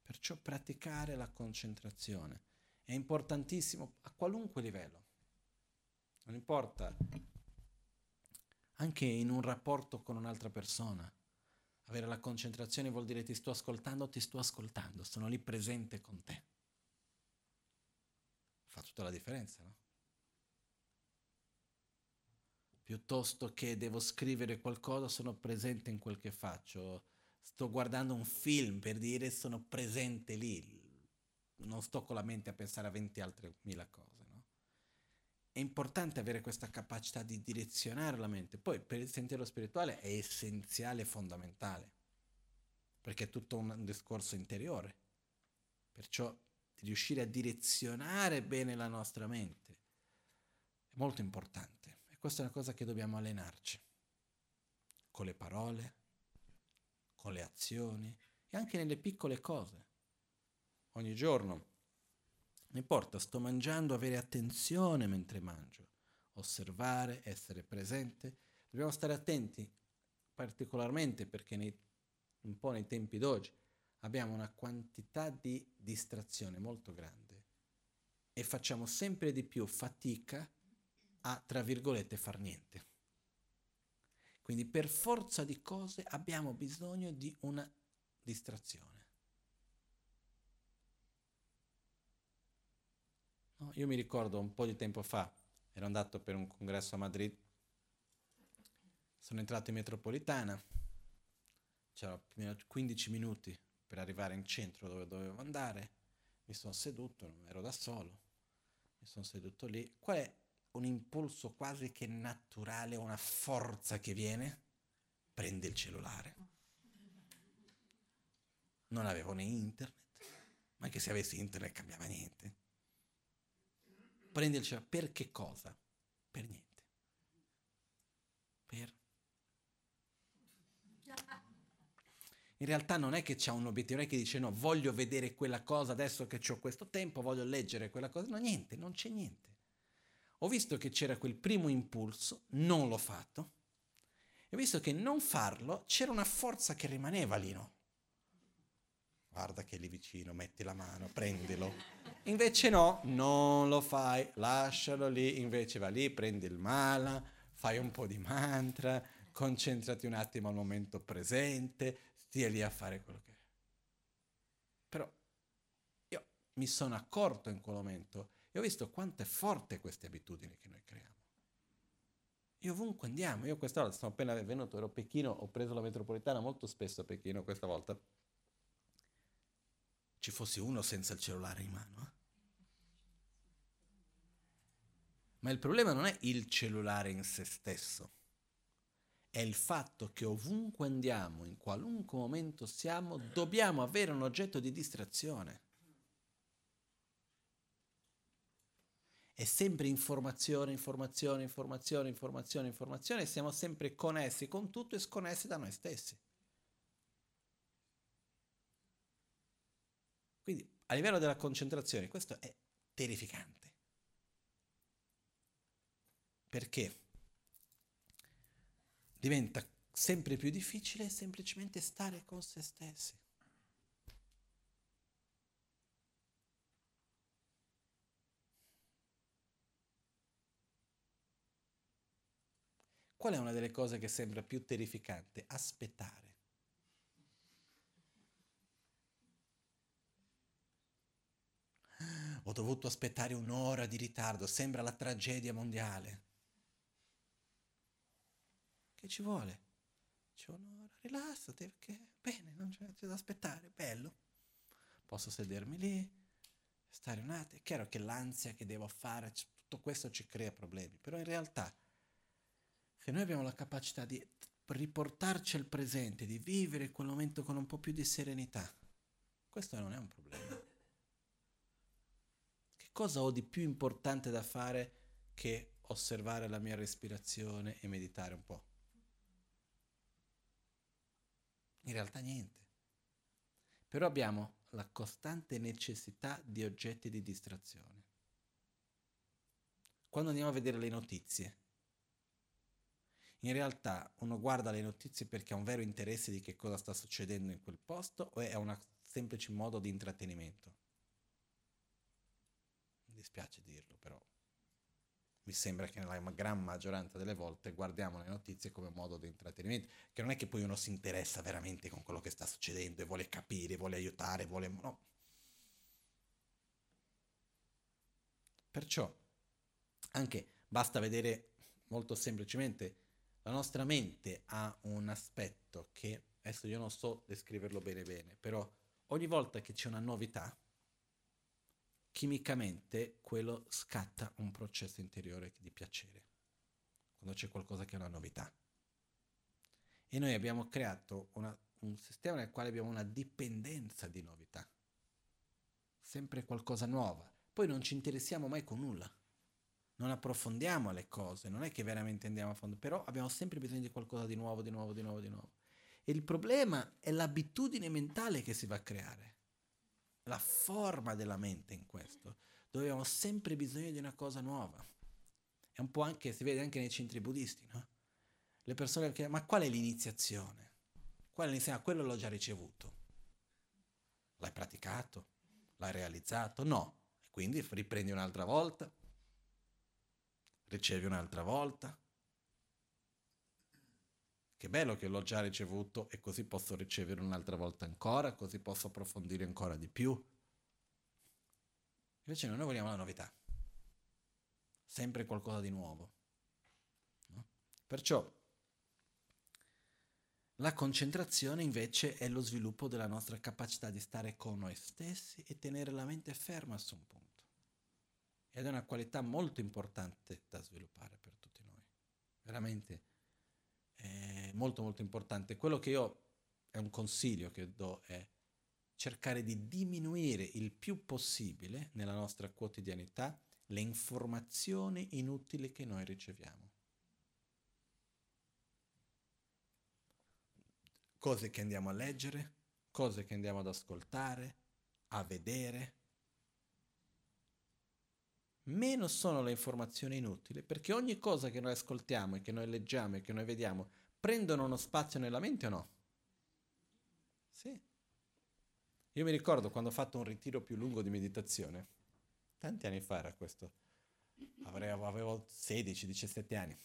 Perciò praticare la concentrazione è importantissimo a qualunque livello. Non importa anche in un rapporto con un'altra persona. Avere la concentrazione vuol dire ti sto ascoltando, ti sto ascoltando, sono lì presente con te. Fa tutta la differenza, no? Piuttosto che devo scrivere qualcosa, sono presente in quel che faccio. Sto guardando un film per dire sono presente lì. Non sto con la mente a pensare a 20 altre mila cose è importante avere questa capacità di direzionare la mente. Poi per il sentiero spirituale è essenziale e fondamentale, perché è tutto un discorso interiore. Perciò riuscire a direzionare bene la nostra mente è molto importante. E questa è una cosa che dobbiamo allenarci, con le parole, con le azioni e anche nelle piccole cose. Ogni giorno non importa, sto mangiando, avere attenzione mentre mangio, osservare, essere presente. Dobbiamo stare attenti, particolarmente perché nei, un po' nei tempi d'oggi abbiamo una quantità di distrazione molto grande e facciamo sempre di più fatica a, tra virgolette, far niente. Quindi per forza di cose abbiamo bisogno di una distrazione. No, io mi ricordo un po' di tempo fa, ero andato per un congresso a Madrid, sono entrato in metropolitana, c'erano 15 minuti per arrivare in centro dove dovevo andare, mi sono seduto, ero da solo, mi sono seduto lì. Qual è un impulso quasi che naturale, una forza che viene? Prende il cellulare. Non avevo né internet, ma anche se avessi internet cambiava niente prenderci per che cosa? Per niente. Per... In realtà non è che c'è un obiettivo, non è che dice no, voglio vedere quella cosa adesso che ho questo tempo, voglio leggere quella cosa. No, niente, non c'è niente. Ho visto che c'era quel primo impulso, non l'ho fatto. E ho visto che non farlo c'era una forza che rimaneva lì, no? Guarda che è lì vicino, metti la mano, prendilo. Invece no, non lo fai, lascialo lì, invece va lì, prendi il mala, fai un po' di mantra, concentrati un attimo al momento presente, stia lì a fare quello che è. Però io mi sono accorto in quel momento e ho visto quanto è forte queste abitudini che noi creiamo. Io ovunque andiamo, io questa volta sono appena venuto, ero a Pechino, ho preso la metropolitana molto spesso a Pechino questa volta. Ci fosse uno senza il cellulare in mano. Eh? Ma il problema non è il cellulare in se stesso, è il fatto che ovunque andiamo, in qualunque momento siamo, dobbiamo avere un oggetto di distrazione. È sempre informazione, informazione, informazione, informazione, informazione, e siamo sempre connessi con tutto e sconnessi da noi stessi. Quindi a livello della concentrazione questo è terrificante. Perché diventa sempre più difficile semplicemente stare con se stessi. Qual è una delle cose che sembra più terrificante? Aspettare. Ho dovuto aspettare un'ora di ritardo, sembra la tragedia mondiale. Che ci vuole? Vuole un'ora, rilassati, perché bene, non c'è, c'è da aspettare, bello. Posso sedermi lì, stare un attimo. È chiaro che l'ansia che devo fare, tutto questo ci crea problemi, però in realtà se noi abbiamo la capacità di riportarci al presente, di vivere quel momento con un po' più di serenità, questo non è un problema. Cosa ho di più importante da fare che osservare la mia respirazione e meditare un po'? In realtà niente. Però abbiamo la costante necessità di oggetti di distrazione. Quando andiamo a vedere le notizie, in realtà uno guarda le notizie perché ha un vero interesse di che cosa sta succedendo in quel posto o è un semplice modo di intrattenimento? Dispiace dirlo, però mi sembra che nella gran maggioranza delle volte guardiamo le notizie come modo di intrattenimento, che non è che poi uno si interessa veramente con quello che sta succedendo e vuole capire, vuole aiutare, vuole... No. Perciò anche basta vedere molto semplicemente la nostra mente ha un aspetto che adesso io non so descriverlo bene bene, però ogni volta che c'è una novità, chimicamente quello scatta un processo interiore di piacere, quando c'è qualcosa che è una novità. E noi abbiamo creato una, un sistema nel quale abbiamo una dipendenza di novità, sempre qualcosa nuova. Poi non ci interessiamo mai con nulla, non approfondiamo le cose, non è che veramente andiamo a fondo, però abbiamo sempre bisogno di qualcosa di nuovo, di nuovo, di nuovo, di nuovo. E il problema è l'abitudine mentale che si va a creare la forma della mente in questo, dove abbiamo sempre bisogno di una cosa nuova. È un po' anche, si vede anche nei centri buddisti, no? Le persone che, ma qual è l'iniziazione? Qual è l'iniziazione? Ah, quello l'ho già ricevuto. L'hai praticato? L'hai realizzato? No. Quindi riprendi un'altra volta, ricevi un'altra volta. Che bello che l'ho già ricevuto e così posso ricevere un'altra volta ancora, così posso approfondire ancora di più. Invece noi vogliamo la novità, sempre qualcosa di nuovo. No? Perciò la concentrazione invece è lo sviluppo della nostra capacità di stare con noi stessi e tenere la mente ferma su un punto. Ed è una qualità molto importante da sviluppare per tutti noi. Veramente è molto molto importante. Quello che io è un consiglio che do è cercare di diminuire il più possibile nella nostra quotidianità le informazioni inutili che noi riceviamo. Cose che andiamo a leggere, cose che andiamo ad ascoltare, a vedere. Meno sono le informazioni inutili, perché ogni cosa che noi ascoltiamo e che noi leggiamo e che noi vediamo prendono uno spazio nella mente o no? Sì. Io mi ricordo quando ho fatto un ritiro più lungo di meditazione, tanti anni fa era questo, avevo, avevo 16-17 anni.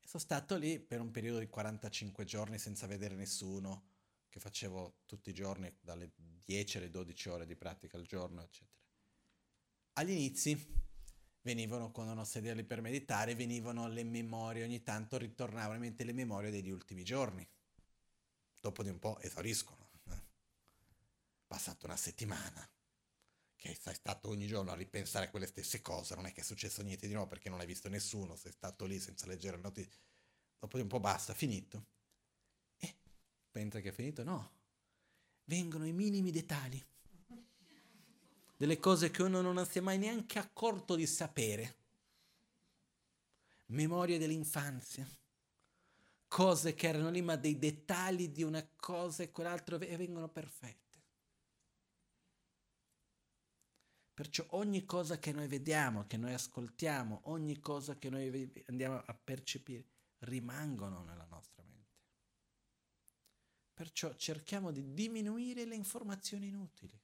E sono stato lì per un periodo di 45 giorni senza vedere nessuno, che facevo tutti i giorni, dalle 10 alle 12 ore di pratica al giorno, eccetera. Agli inizi venivano, quando non sederli per meditare, venivano le memorie, ogni tanto ritornavano in mente le memorie degli ultimi giorni. Dopo di un po' esauriscono. Eh? Passata una settimana, che sei stato ogni giorno a ripensare a quelle stesse cose, non è che è successo niente di nuovo perché non hai visto nessuno, sei stato lì senza leggere le notizie. Dopo di un po' basta, finito. E pensa che è finito? No. Vengono i minimi dettagli delle cose che uno non si è mai neanche accorto di sapere. Memorie dell'infanzia, cose che erano lì, ma dei dettagli di una cosa e quell'altro e vengono perfette. Perciò ogni cosa che noi vediamo, che noi ascoltiamo, ogni cosa che noi andiamo a percepire, rimangono nella nostra mente. Perciò cerchiamo di diminuire le informazioni inutili.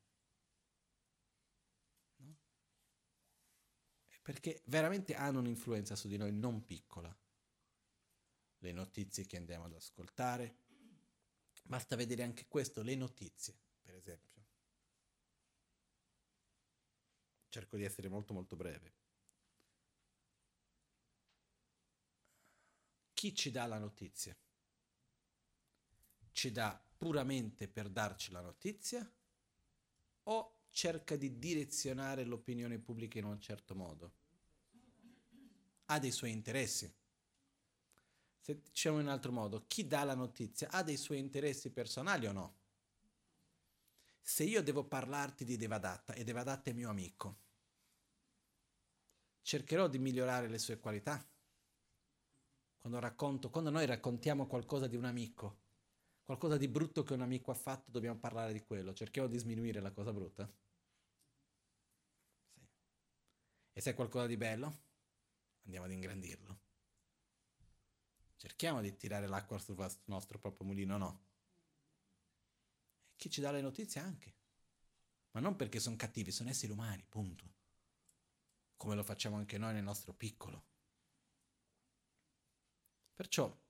Perché veramente hanno un'influenza su di noi non piccola. Le notizie che andiamo ad ascoltare, basta vedere anche questo, le notizie, per esempio. Cerco di essere molto molto breve. Chi ci dà la notizia? Ci dà puramente per darci la notizia o cerca di direzionare l'opinione pubblica in un certo modo. Ha dei suoi interessi. Se diciamo in un altro modo, chi dà la notizia ha dei suoi interessi personali o no? Se io devo parlarti di Devadatta e Devadatta è mio amico, cercherò di migliorare le sue qualità. Quando racconto, quando noi raccontiamo qualcosa di un amico, qualcosa di brutto che un amico ha fatto, dobbiamo parlare di quello. Cerchiamo di sminuire la cosa brutta. E se è qualcosa di bello, andiamo ad ingrandirlo. Cerchiamo di tirare l'acqua sul nostro proprio mulino, no. E chi ci dà le notizie anche. Ma non perché sono cattivi, sono esseri umani, punto. Come lo facciamo anche noi nel nostro piccolo. Perciò,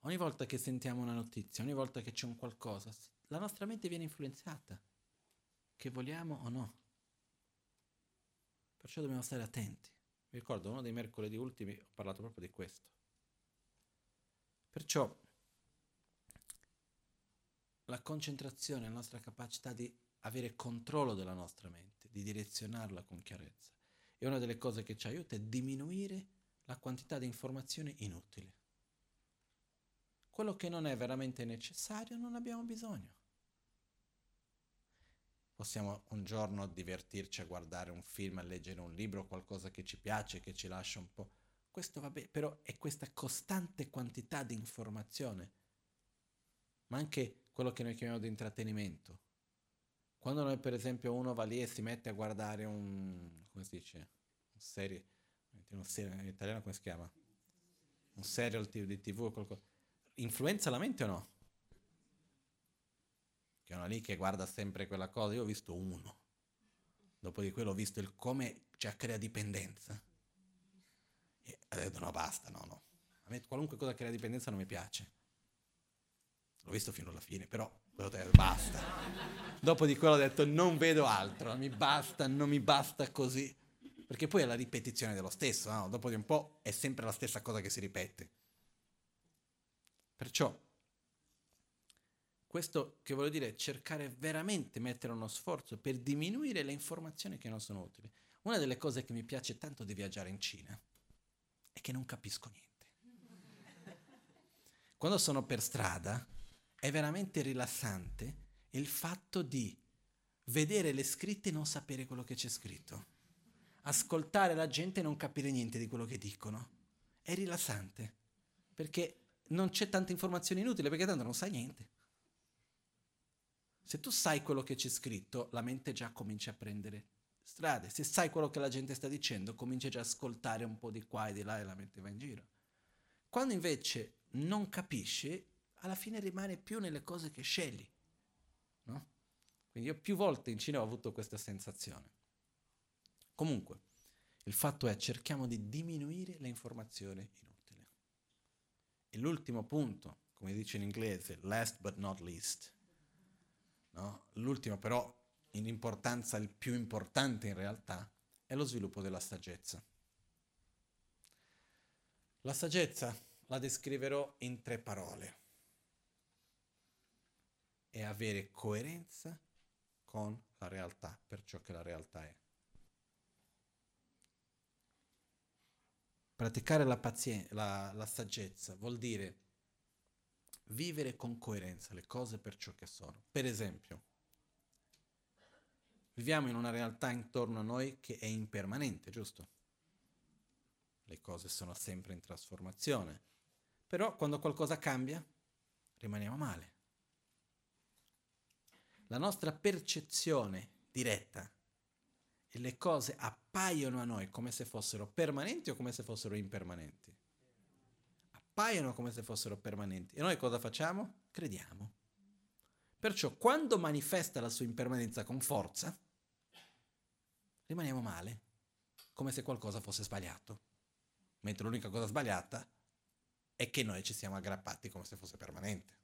ogni volta che sentiamo una notizia, ogni volta che c'è un qualcosa, la nostra mente viene influenzata, che vogliamo o no. Perciò dobbiamo stare attenti. Mi ricordo uno dei mercoledì ultimi ho parlato proprio di questo. Perciò la concentrazione, la nostra capacità di avere controllo della nostra mente, di direzionarla con chiarezza, è una delle cose che ci aiuta a diminuire la quantità di informazione inutile. Quello che non è veramente necessario non abbiamo bisogno. Possiamo un giorno divertirci a guardare un film, a leggere un libro, qualcosa che ci piace, che ci lascia un po'. Questo va bene, però è questa costante quantità di informazione, ma anche quello che noi chiamiamo di intrattenimento. Quando noi, per esempio, uno va lì e si mette a guardare un, come si dice, un serie, un serie in italiano come si chiama? Un serial di tv o qualcosa, influenza la mente o no? Che è uno lì che guarda sempre quella cosa. Io ho visto uno. Dopo di quello ho visto il come cioè, crea dipendenza. E ho detto no, basta, no, no. A me qualunque cosa crea dipendenza non mi piace. L'ho visto fino alla fine, però te, basta. Dopo di quello ho detto non vedo altro, mi basta, non mi basta così. Perché poi è la ripetizione dello stesso, no? dopo di un po' è sempre la stessa cosa che si ripete. Perciò questo che voglio dire è cercare veramente mettere uno sforzo per diminuire le informazioni che non sono utili. Una delle cose che mi piace tanto di viaggiare in Cina è che non capisco niente. Quando sono per strada è veramente rilassante il fatto di vedere le scritte e non sapere quello che c'è scritto. Ascoltare la gente e non capire niente di quello che dicono. È rilassante perché non c'è tanta informazione inutile perché tanto non sai niente. Se tu sai quello che c'è scritto, la mente già comincia a prendere strade. Se sai quello che la gente sta dicendo, comincia già a ascoltare un po' di qua e di là e la mente va in giro. Quando invece non capisci, alla fine rimane più nelle cose che scegli. No? Quindi io più volte in Cina ho avuto questa sensazione. Comunque, il fatto è cerchiamo di diminuire le informazioni inutili. E l'ultimo punto come dice in inglese, last but not least. No? L'ultimo però, in importanza, il più importante in realtà, è lo sviluppo della saggezza. La saggezza la descriverò in tre parole. È avere coerenza con la realtà, per ciò che la realtà è. Praticare la, pazien- la, la saggezza vuol dire vivere con coerenza le cose per ciò che sono. Per esempio, viviamo in una realtà intorno a noi che è impermanente, giusto? Le cose sono sempre in trasformazione. Però quando qualcosa cambia, rimaniamo male. La nostra percezione diretta e le cose appaiono a noi come se fossero permanenti o come se fossero impermanenti appaiono come se fossero permanenti. E noi cosa facciamo? Crediamo. Perciò quando manifesta la sua impermanenza con forza, rimaniamo male, come se qualcosa fosse sbagliato. Mentre l'unica cosa sbagliata è che noi ci siamo aggrappati come se fosse permanente.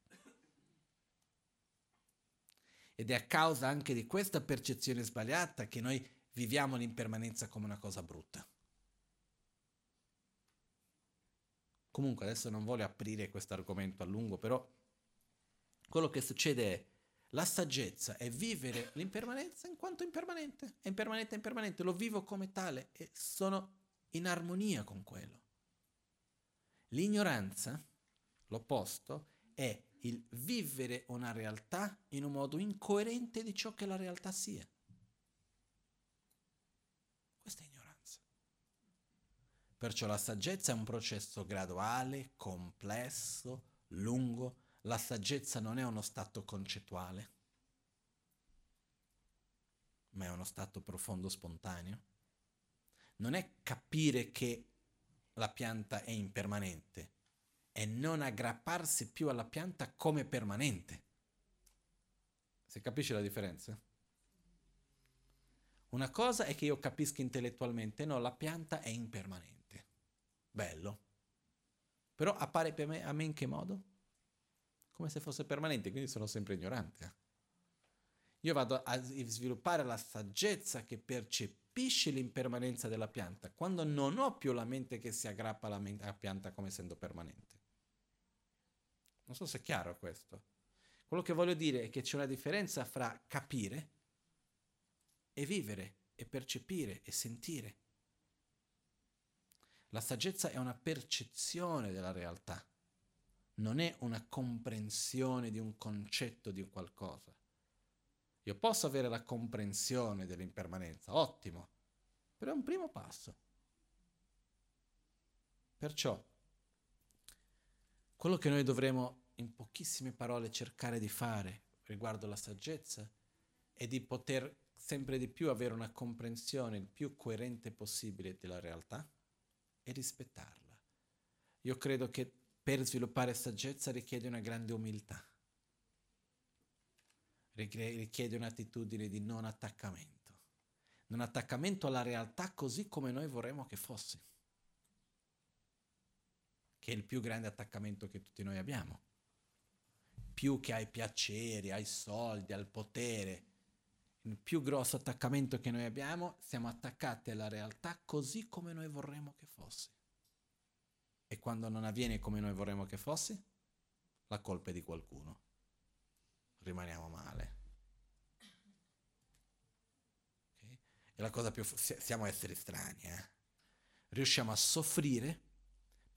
Ed è a causa anche di questa percezione sbagliata che noi viviamo l'impermanenza come una cosa brutta. Comunque adesso non voglio aprire questo argomento a lungo, però quello che succede è la saggezza è vivere l'impermanenza in quanto impermanente, è impermanente, è impermanente, lo vivo come tale e sono in armonia con quello. L'ignoranza, l'opposto, è il vivere una realtà in un modo incoerente di ciò che la realtà sia. Perciò la saggezza è un processo graduale, complesso, lungo. La saggezza non è uno stato concettuale, ma è uno stato profondo spontaneo. Non è capire che la pianta è impermanente, è non aggrapparsi più alla pianta come permanente. Se capisci la differenza? Una cosa è che io capisco intellettualmente, no, la pianta è impermanente bello. Però appare per me, a me in che modo? Come se fosse permanente, quindi sono sempre ignorante. Io vado a sviluppare la saggezza che percepisce l'impermanenza della pianta, quando non ho più la mente che si aggrappa alla, mente, alla pianta come essendo permanente. Non so se è chiaro questo. Quello che voglio dire è che c'è una differenza fra capire e vivere e percepire e sentire. La saggezza è una percezione della realtà, non è una comprensione di un concetto di qualcosa. Io posso avere la comprensione dell'impermanenza, ottimo, però è un primo passo. Perciò, quello che noi dovremo in pochissime parole cercare di fare riguardo la saggezza è di poter sempre di più avere una comprensione il più coerente possibile della realtà e rispettarla. Io credo che per sviluppare saggezza richiede una grande umiltà, richiede un'attitudine di non attaccamento, non attaccamento alla realtà così come noi vorremmo che fosse, che è il più grande attaccamento che tutti noi abbiamo, più che ai piaceri, ai soldi, al potere, più grosso attaccamento che noi abbiamo, siamo attaccati alla realtà così come noi vorremmo che fosse. E quando non avviene come noi vorremmo che fosse, la colpa è di qualcuno. Rimaniamo male. Okay? E la cosa più... siamo esseri strani, eh? Riusciamo a soffrire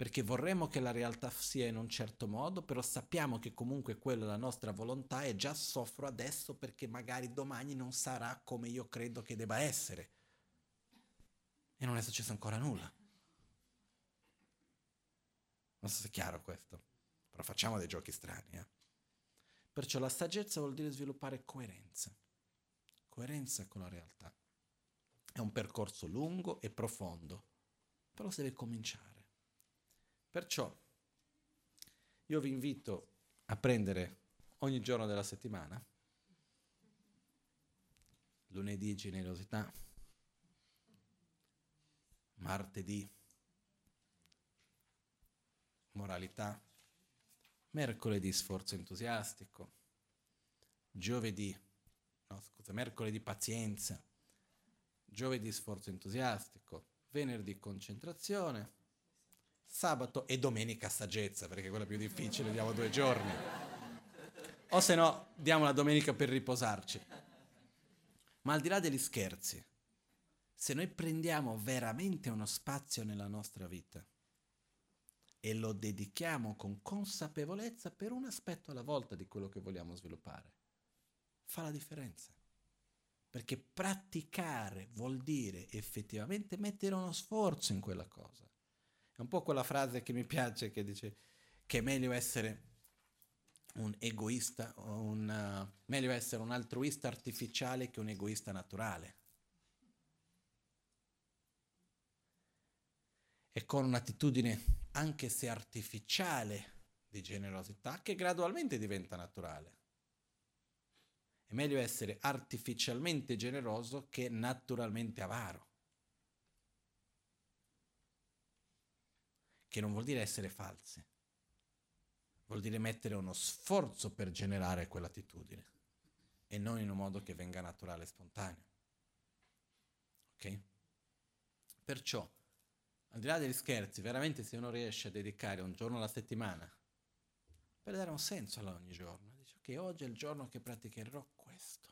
perché vorremmo che la realtà sia in un certo modo, però sappiamo che comunque quella è la nostra volontà e già soffro adesso perché magari domani non sarà come io credo che debba essere. E non è successo ancora nulla. Non so se è chiaro questo, però facciamo dei giochi strani. Eh? Perciò la saggezza vuol dire sviluppare coerenza, coerenza con la realtà. È un percorso lungo e profondo, però si deve cominciare. Perciò io vi invito a prendere ogni giorno della settimana, lunedì generosità, martedì moralità, mercoledì sforzo entusiastico, giovedì, no scusa, mercoledì pazienza, giovedì sforzo entusiastico, venerdì concentrazione, sabato e domenica saggezza, perché quella più difficile, diamo due giorni. O se no, diamo la domenica per riposarci. Ma al di là degli scherzi, se noi prendiamo veramente uno spazio nella nostra vita e lo dedichiamo con consapevolezza per un aspetto alla volta di quello che vogliamo sviluppare, fa la differenza. Perché praticare vuol dire effettivamente mettere uno sforzo in quella cosa. Un po' quella frase che mi piace che dice che è meglio essere un egoista, un, uh, meglio essere un altruista artificiale che un egoista naturale. E con un'attitudine, anche se artificiale, di generosità, che gradualmente diventa naturale. È meglio essere artificialmente generoso che naturalmente avaro. Che non vuol dire essere falsi, vuol dire mettere uno sforzo per generare quell'attitudine e non in un modo che venga naturale e spontaneo. Ok? Perciò, al di là degli scherzi, veramente se uno riesce a dedicare un giorno alla settimana per dare un senso a ogni giorno, dice ok, oggi è il giorno che praticherò questo.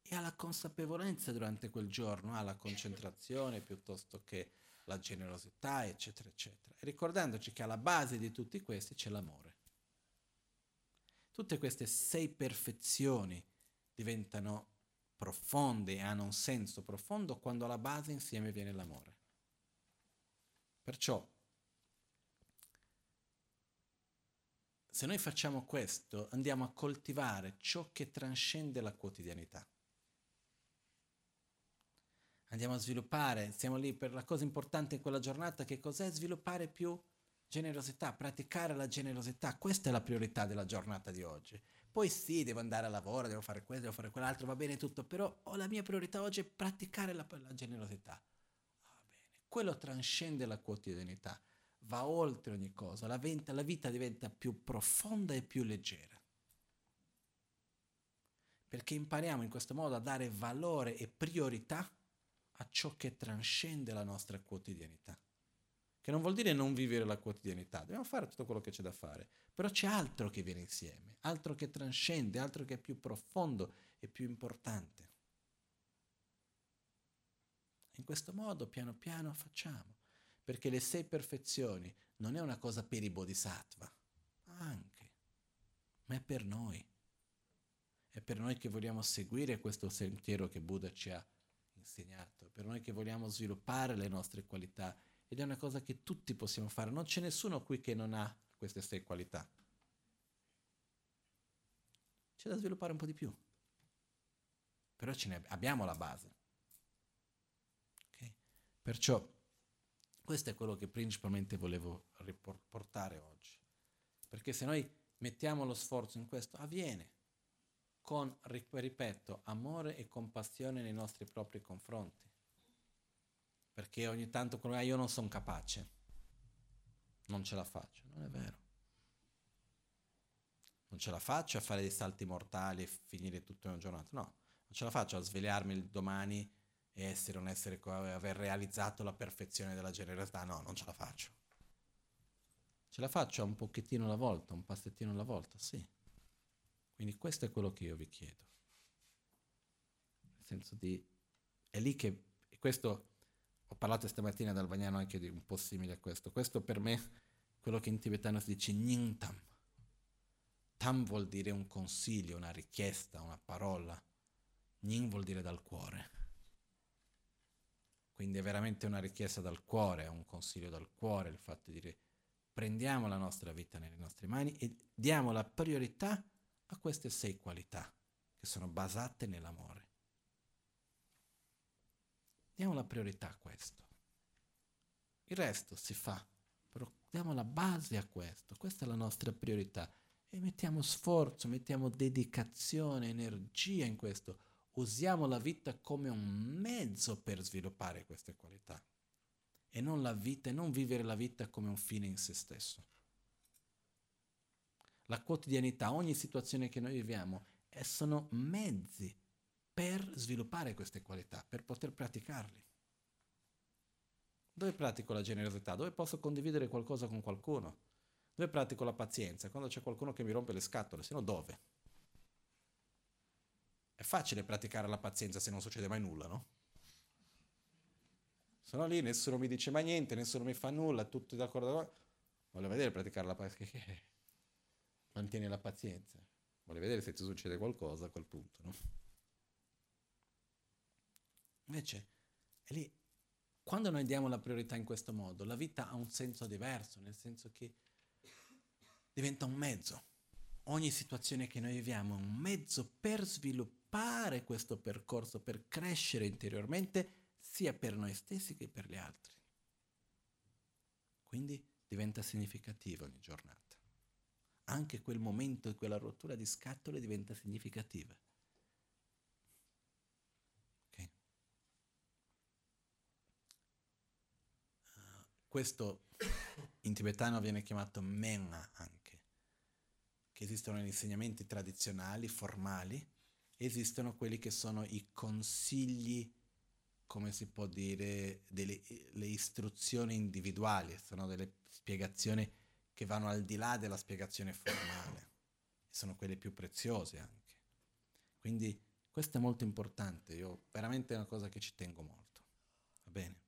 E ha la consapevolezza durante quel giorno, ha la concentrazione piuttosto che la generosità, eccetera, eccetera. E ricordandoci che alla base di tutti questi c'è l'amore. Tutte queste sei perfezioni diventano profonde e hanno un senso profondo quando alla base insieme viene l'amore. Perciò Se noi facciamo questo, andiamo a coltivare ciò che trascende la quotidianità. Andiamo a sviluppare, siamo lì per la cosa importante in quella giornata, che cos'è sviluppare più generosità, praticare la generosità. Questa è la priorità della giornata di oggi. Poi sì, devo andare a lavoro, devo fare questo, devo fare quell'altro, va bene tutto, però ho la mia priorità oggi è praticare la, la generosità. Bene, quello trascende la quotidianità va oltre ogni cosa, la vita, la vita diventa più profonda e più leggera. Perché impariamo in questo modo a dare valore e priorità a ciò che trascende la nostra quotidianità. Che non vuol dire non vivere la quotidianità, dobbiamo fare tutto quello che c'è da fare, però c'è altro che viene insieme, altro che trascende, altro che è più profondo e più importante. In questo modo, piano piano, facciamo perché le sei perfezioni non è una cosa per i bodhisattva, anche, ma è per noi. È per noi che vogliamo seguire questo sentiero che Buddha ci ha insegnato, per noi che vogliamo sviluppare le nostre qualità ed è una cosa che tutti possiamo fare, non c'è nessuno qui che non ha queste sei qualità. C'è da sviluppare un po' di più, però ce ne abbiamo la base. Okay? Perciò questo è quello che principalmente volevo riportare oggi. Perché se noi mettiamo lo sforzo in questo, avviene con, ripeto, amore e compassione nei nostri propri confronti. Perché ogni tanto ah, io non sono capace, non ce la faccio, non è vero. Non ce la faccio a fare dei salti mortali e finire tutta una giornata, no, non ce la faccio a svegliarmi il domani essere un essere, aver realizzato la perfezione della generosità, no, non ce la faccio. Ce la faccio un pochettino alla volta, un passettino alla volta, sì. Quindi questo è quello che io vi chiedo. Nel senso di... È lì che... Questo... Ho parlato stamattina dal Vagnano anche di un po' simile a questo. Questo per me, quello che in tibetano si dice Nyingtam. Tam vuol dire un consiglio, una richiesta, una parola. Ning vuol dire dal cuore. Quindi è veramente una richiesta dal cuore, è un consiglio dal cuore il fatto di dire prendiamo la nostra vita nelle nostre mani e diamo la priorità a queste sei qualità che sono basate nell'amore. Diamo la priorità a questo. Il resto si fa, però diamo la base a questo, questa è la nostra priorità e mettiamo sforzo, mettiamo dedicazione, energia in questo usiamo la vita come un mezzo per sviluppare queste qualità e non la vita e non vivere la vita come un fine in se stesso. La quotidianità, ogni situazione che noi viviamo, sono mezzi per sviluppare queste qualità, per poter praticarli. Dove pratico la generosità? Dove posso condividere qualcosa con qualcuno? Dove pratico la pazienza? Quando c'è qualcuno che mi rompe le scatole, se no dove? È facile praticare la pazienza se non succede mai nulla, no? Sono lì, nessuno mi dice mai niente, nessuno mi fa nulla, tutti d'accordo. Voglio vedere praticare la pazienza. Mantieni la pazienza. Voglio vedere se ti succede qualcosa a quel punto, no? Invece, è lì, quando noi diamo la priorità in questo modo, la vita ha un senso diverso, nel senso che diventa un mezzo. Ogni situazione che noi viviamo è un mezzo per sviluppare questo percorso, per crescere interiormente, sia per noi stessi che per gli altri. Quindi diventa significativa ogni giornata. Anche quel momento, quella rottura di scatole diventa significativa. Okay. Uh, questo in tibetano viene chiamato Menga anche, che esistono gli insegnamenti tradizionali, formali, esistono quelli che sono i consigli come si può dire, delle le istruzioni individuali, sono delle spiegazioni che vanno al di là della spiegazione formale, sono quelle più preziose anche. Quindi questo è molto importante, io veramente è una cosa che ci tengo molto. Va bene?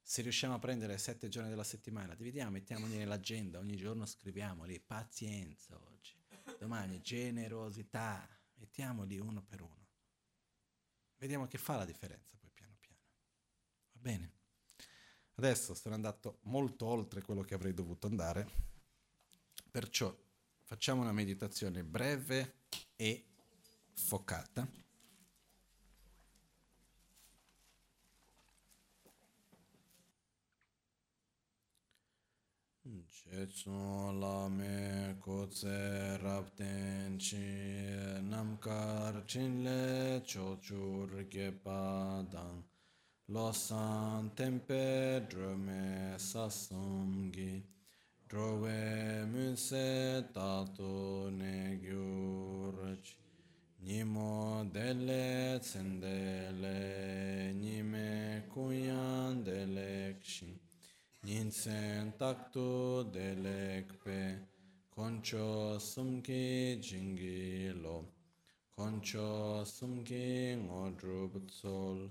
Se riusciamo a prendere sette giorni della settimana, dividiamo, mettiamoli nell'agenda, ogni giorno scriviamoli, pazienza oggi, domani generosità, mettiamoli uno per uno. Vediamo che fa la differenza poi piano piano. Va bene? Adesso sono andato molto oltre quello che avrei dovuto andare, perciò facciamo una meditazione breve e focata. Chetsun lame kotse rapten chi namkar chinle chochur gepa dang losan tempe drome sasumgi drove munse tato ne gyurach nimo dele tsendele nime kuyan dele kshin Ninsen taktu delekpe koncho sumki jingi lo koncho sumki ngodru butsol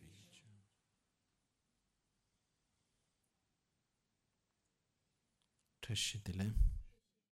разрешителе.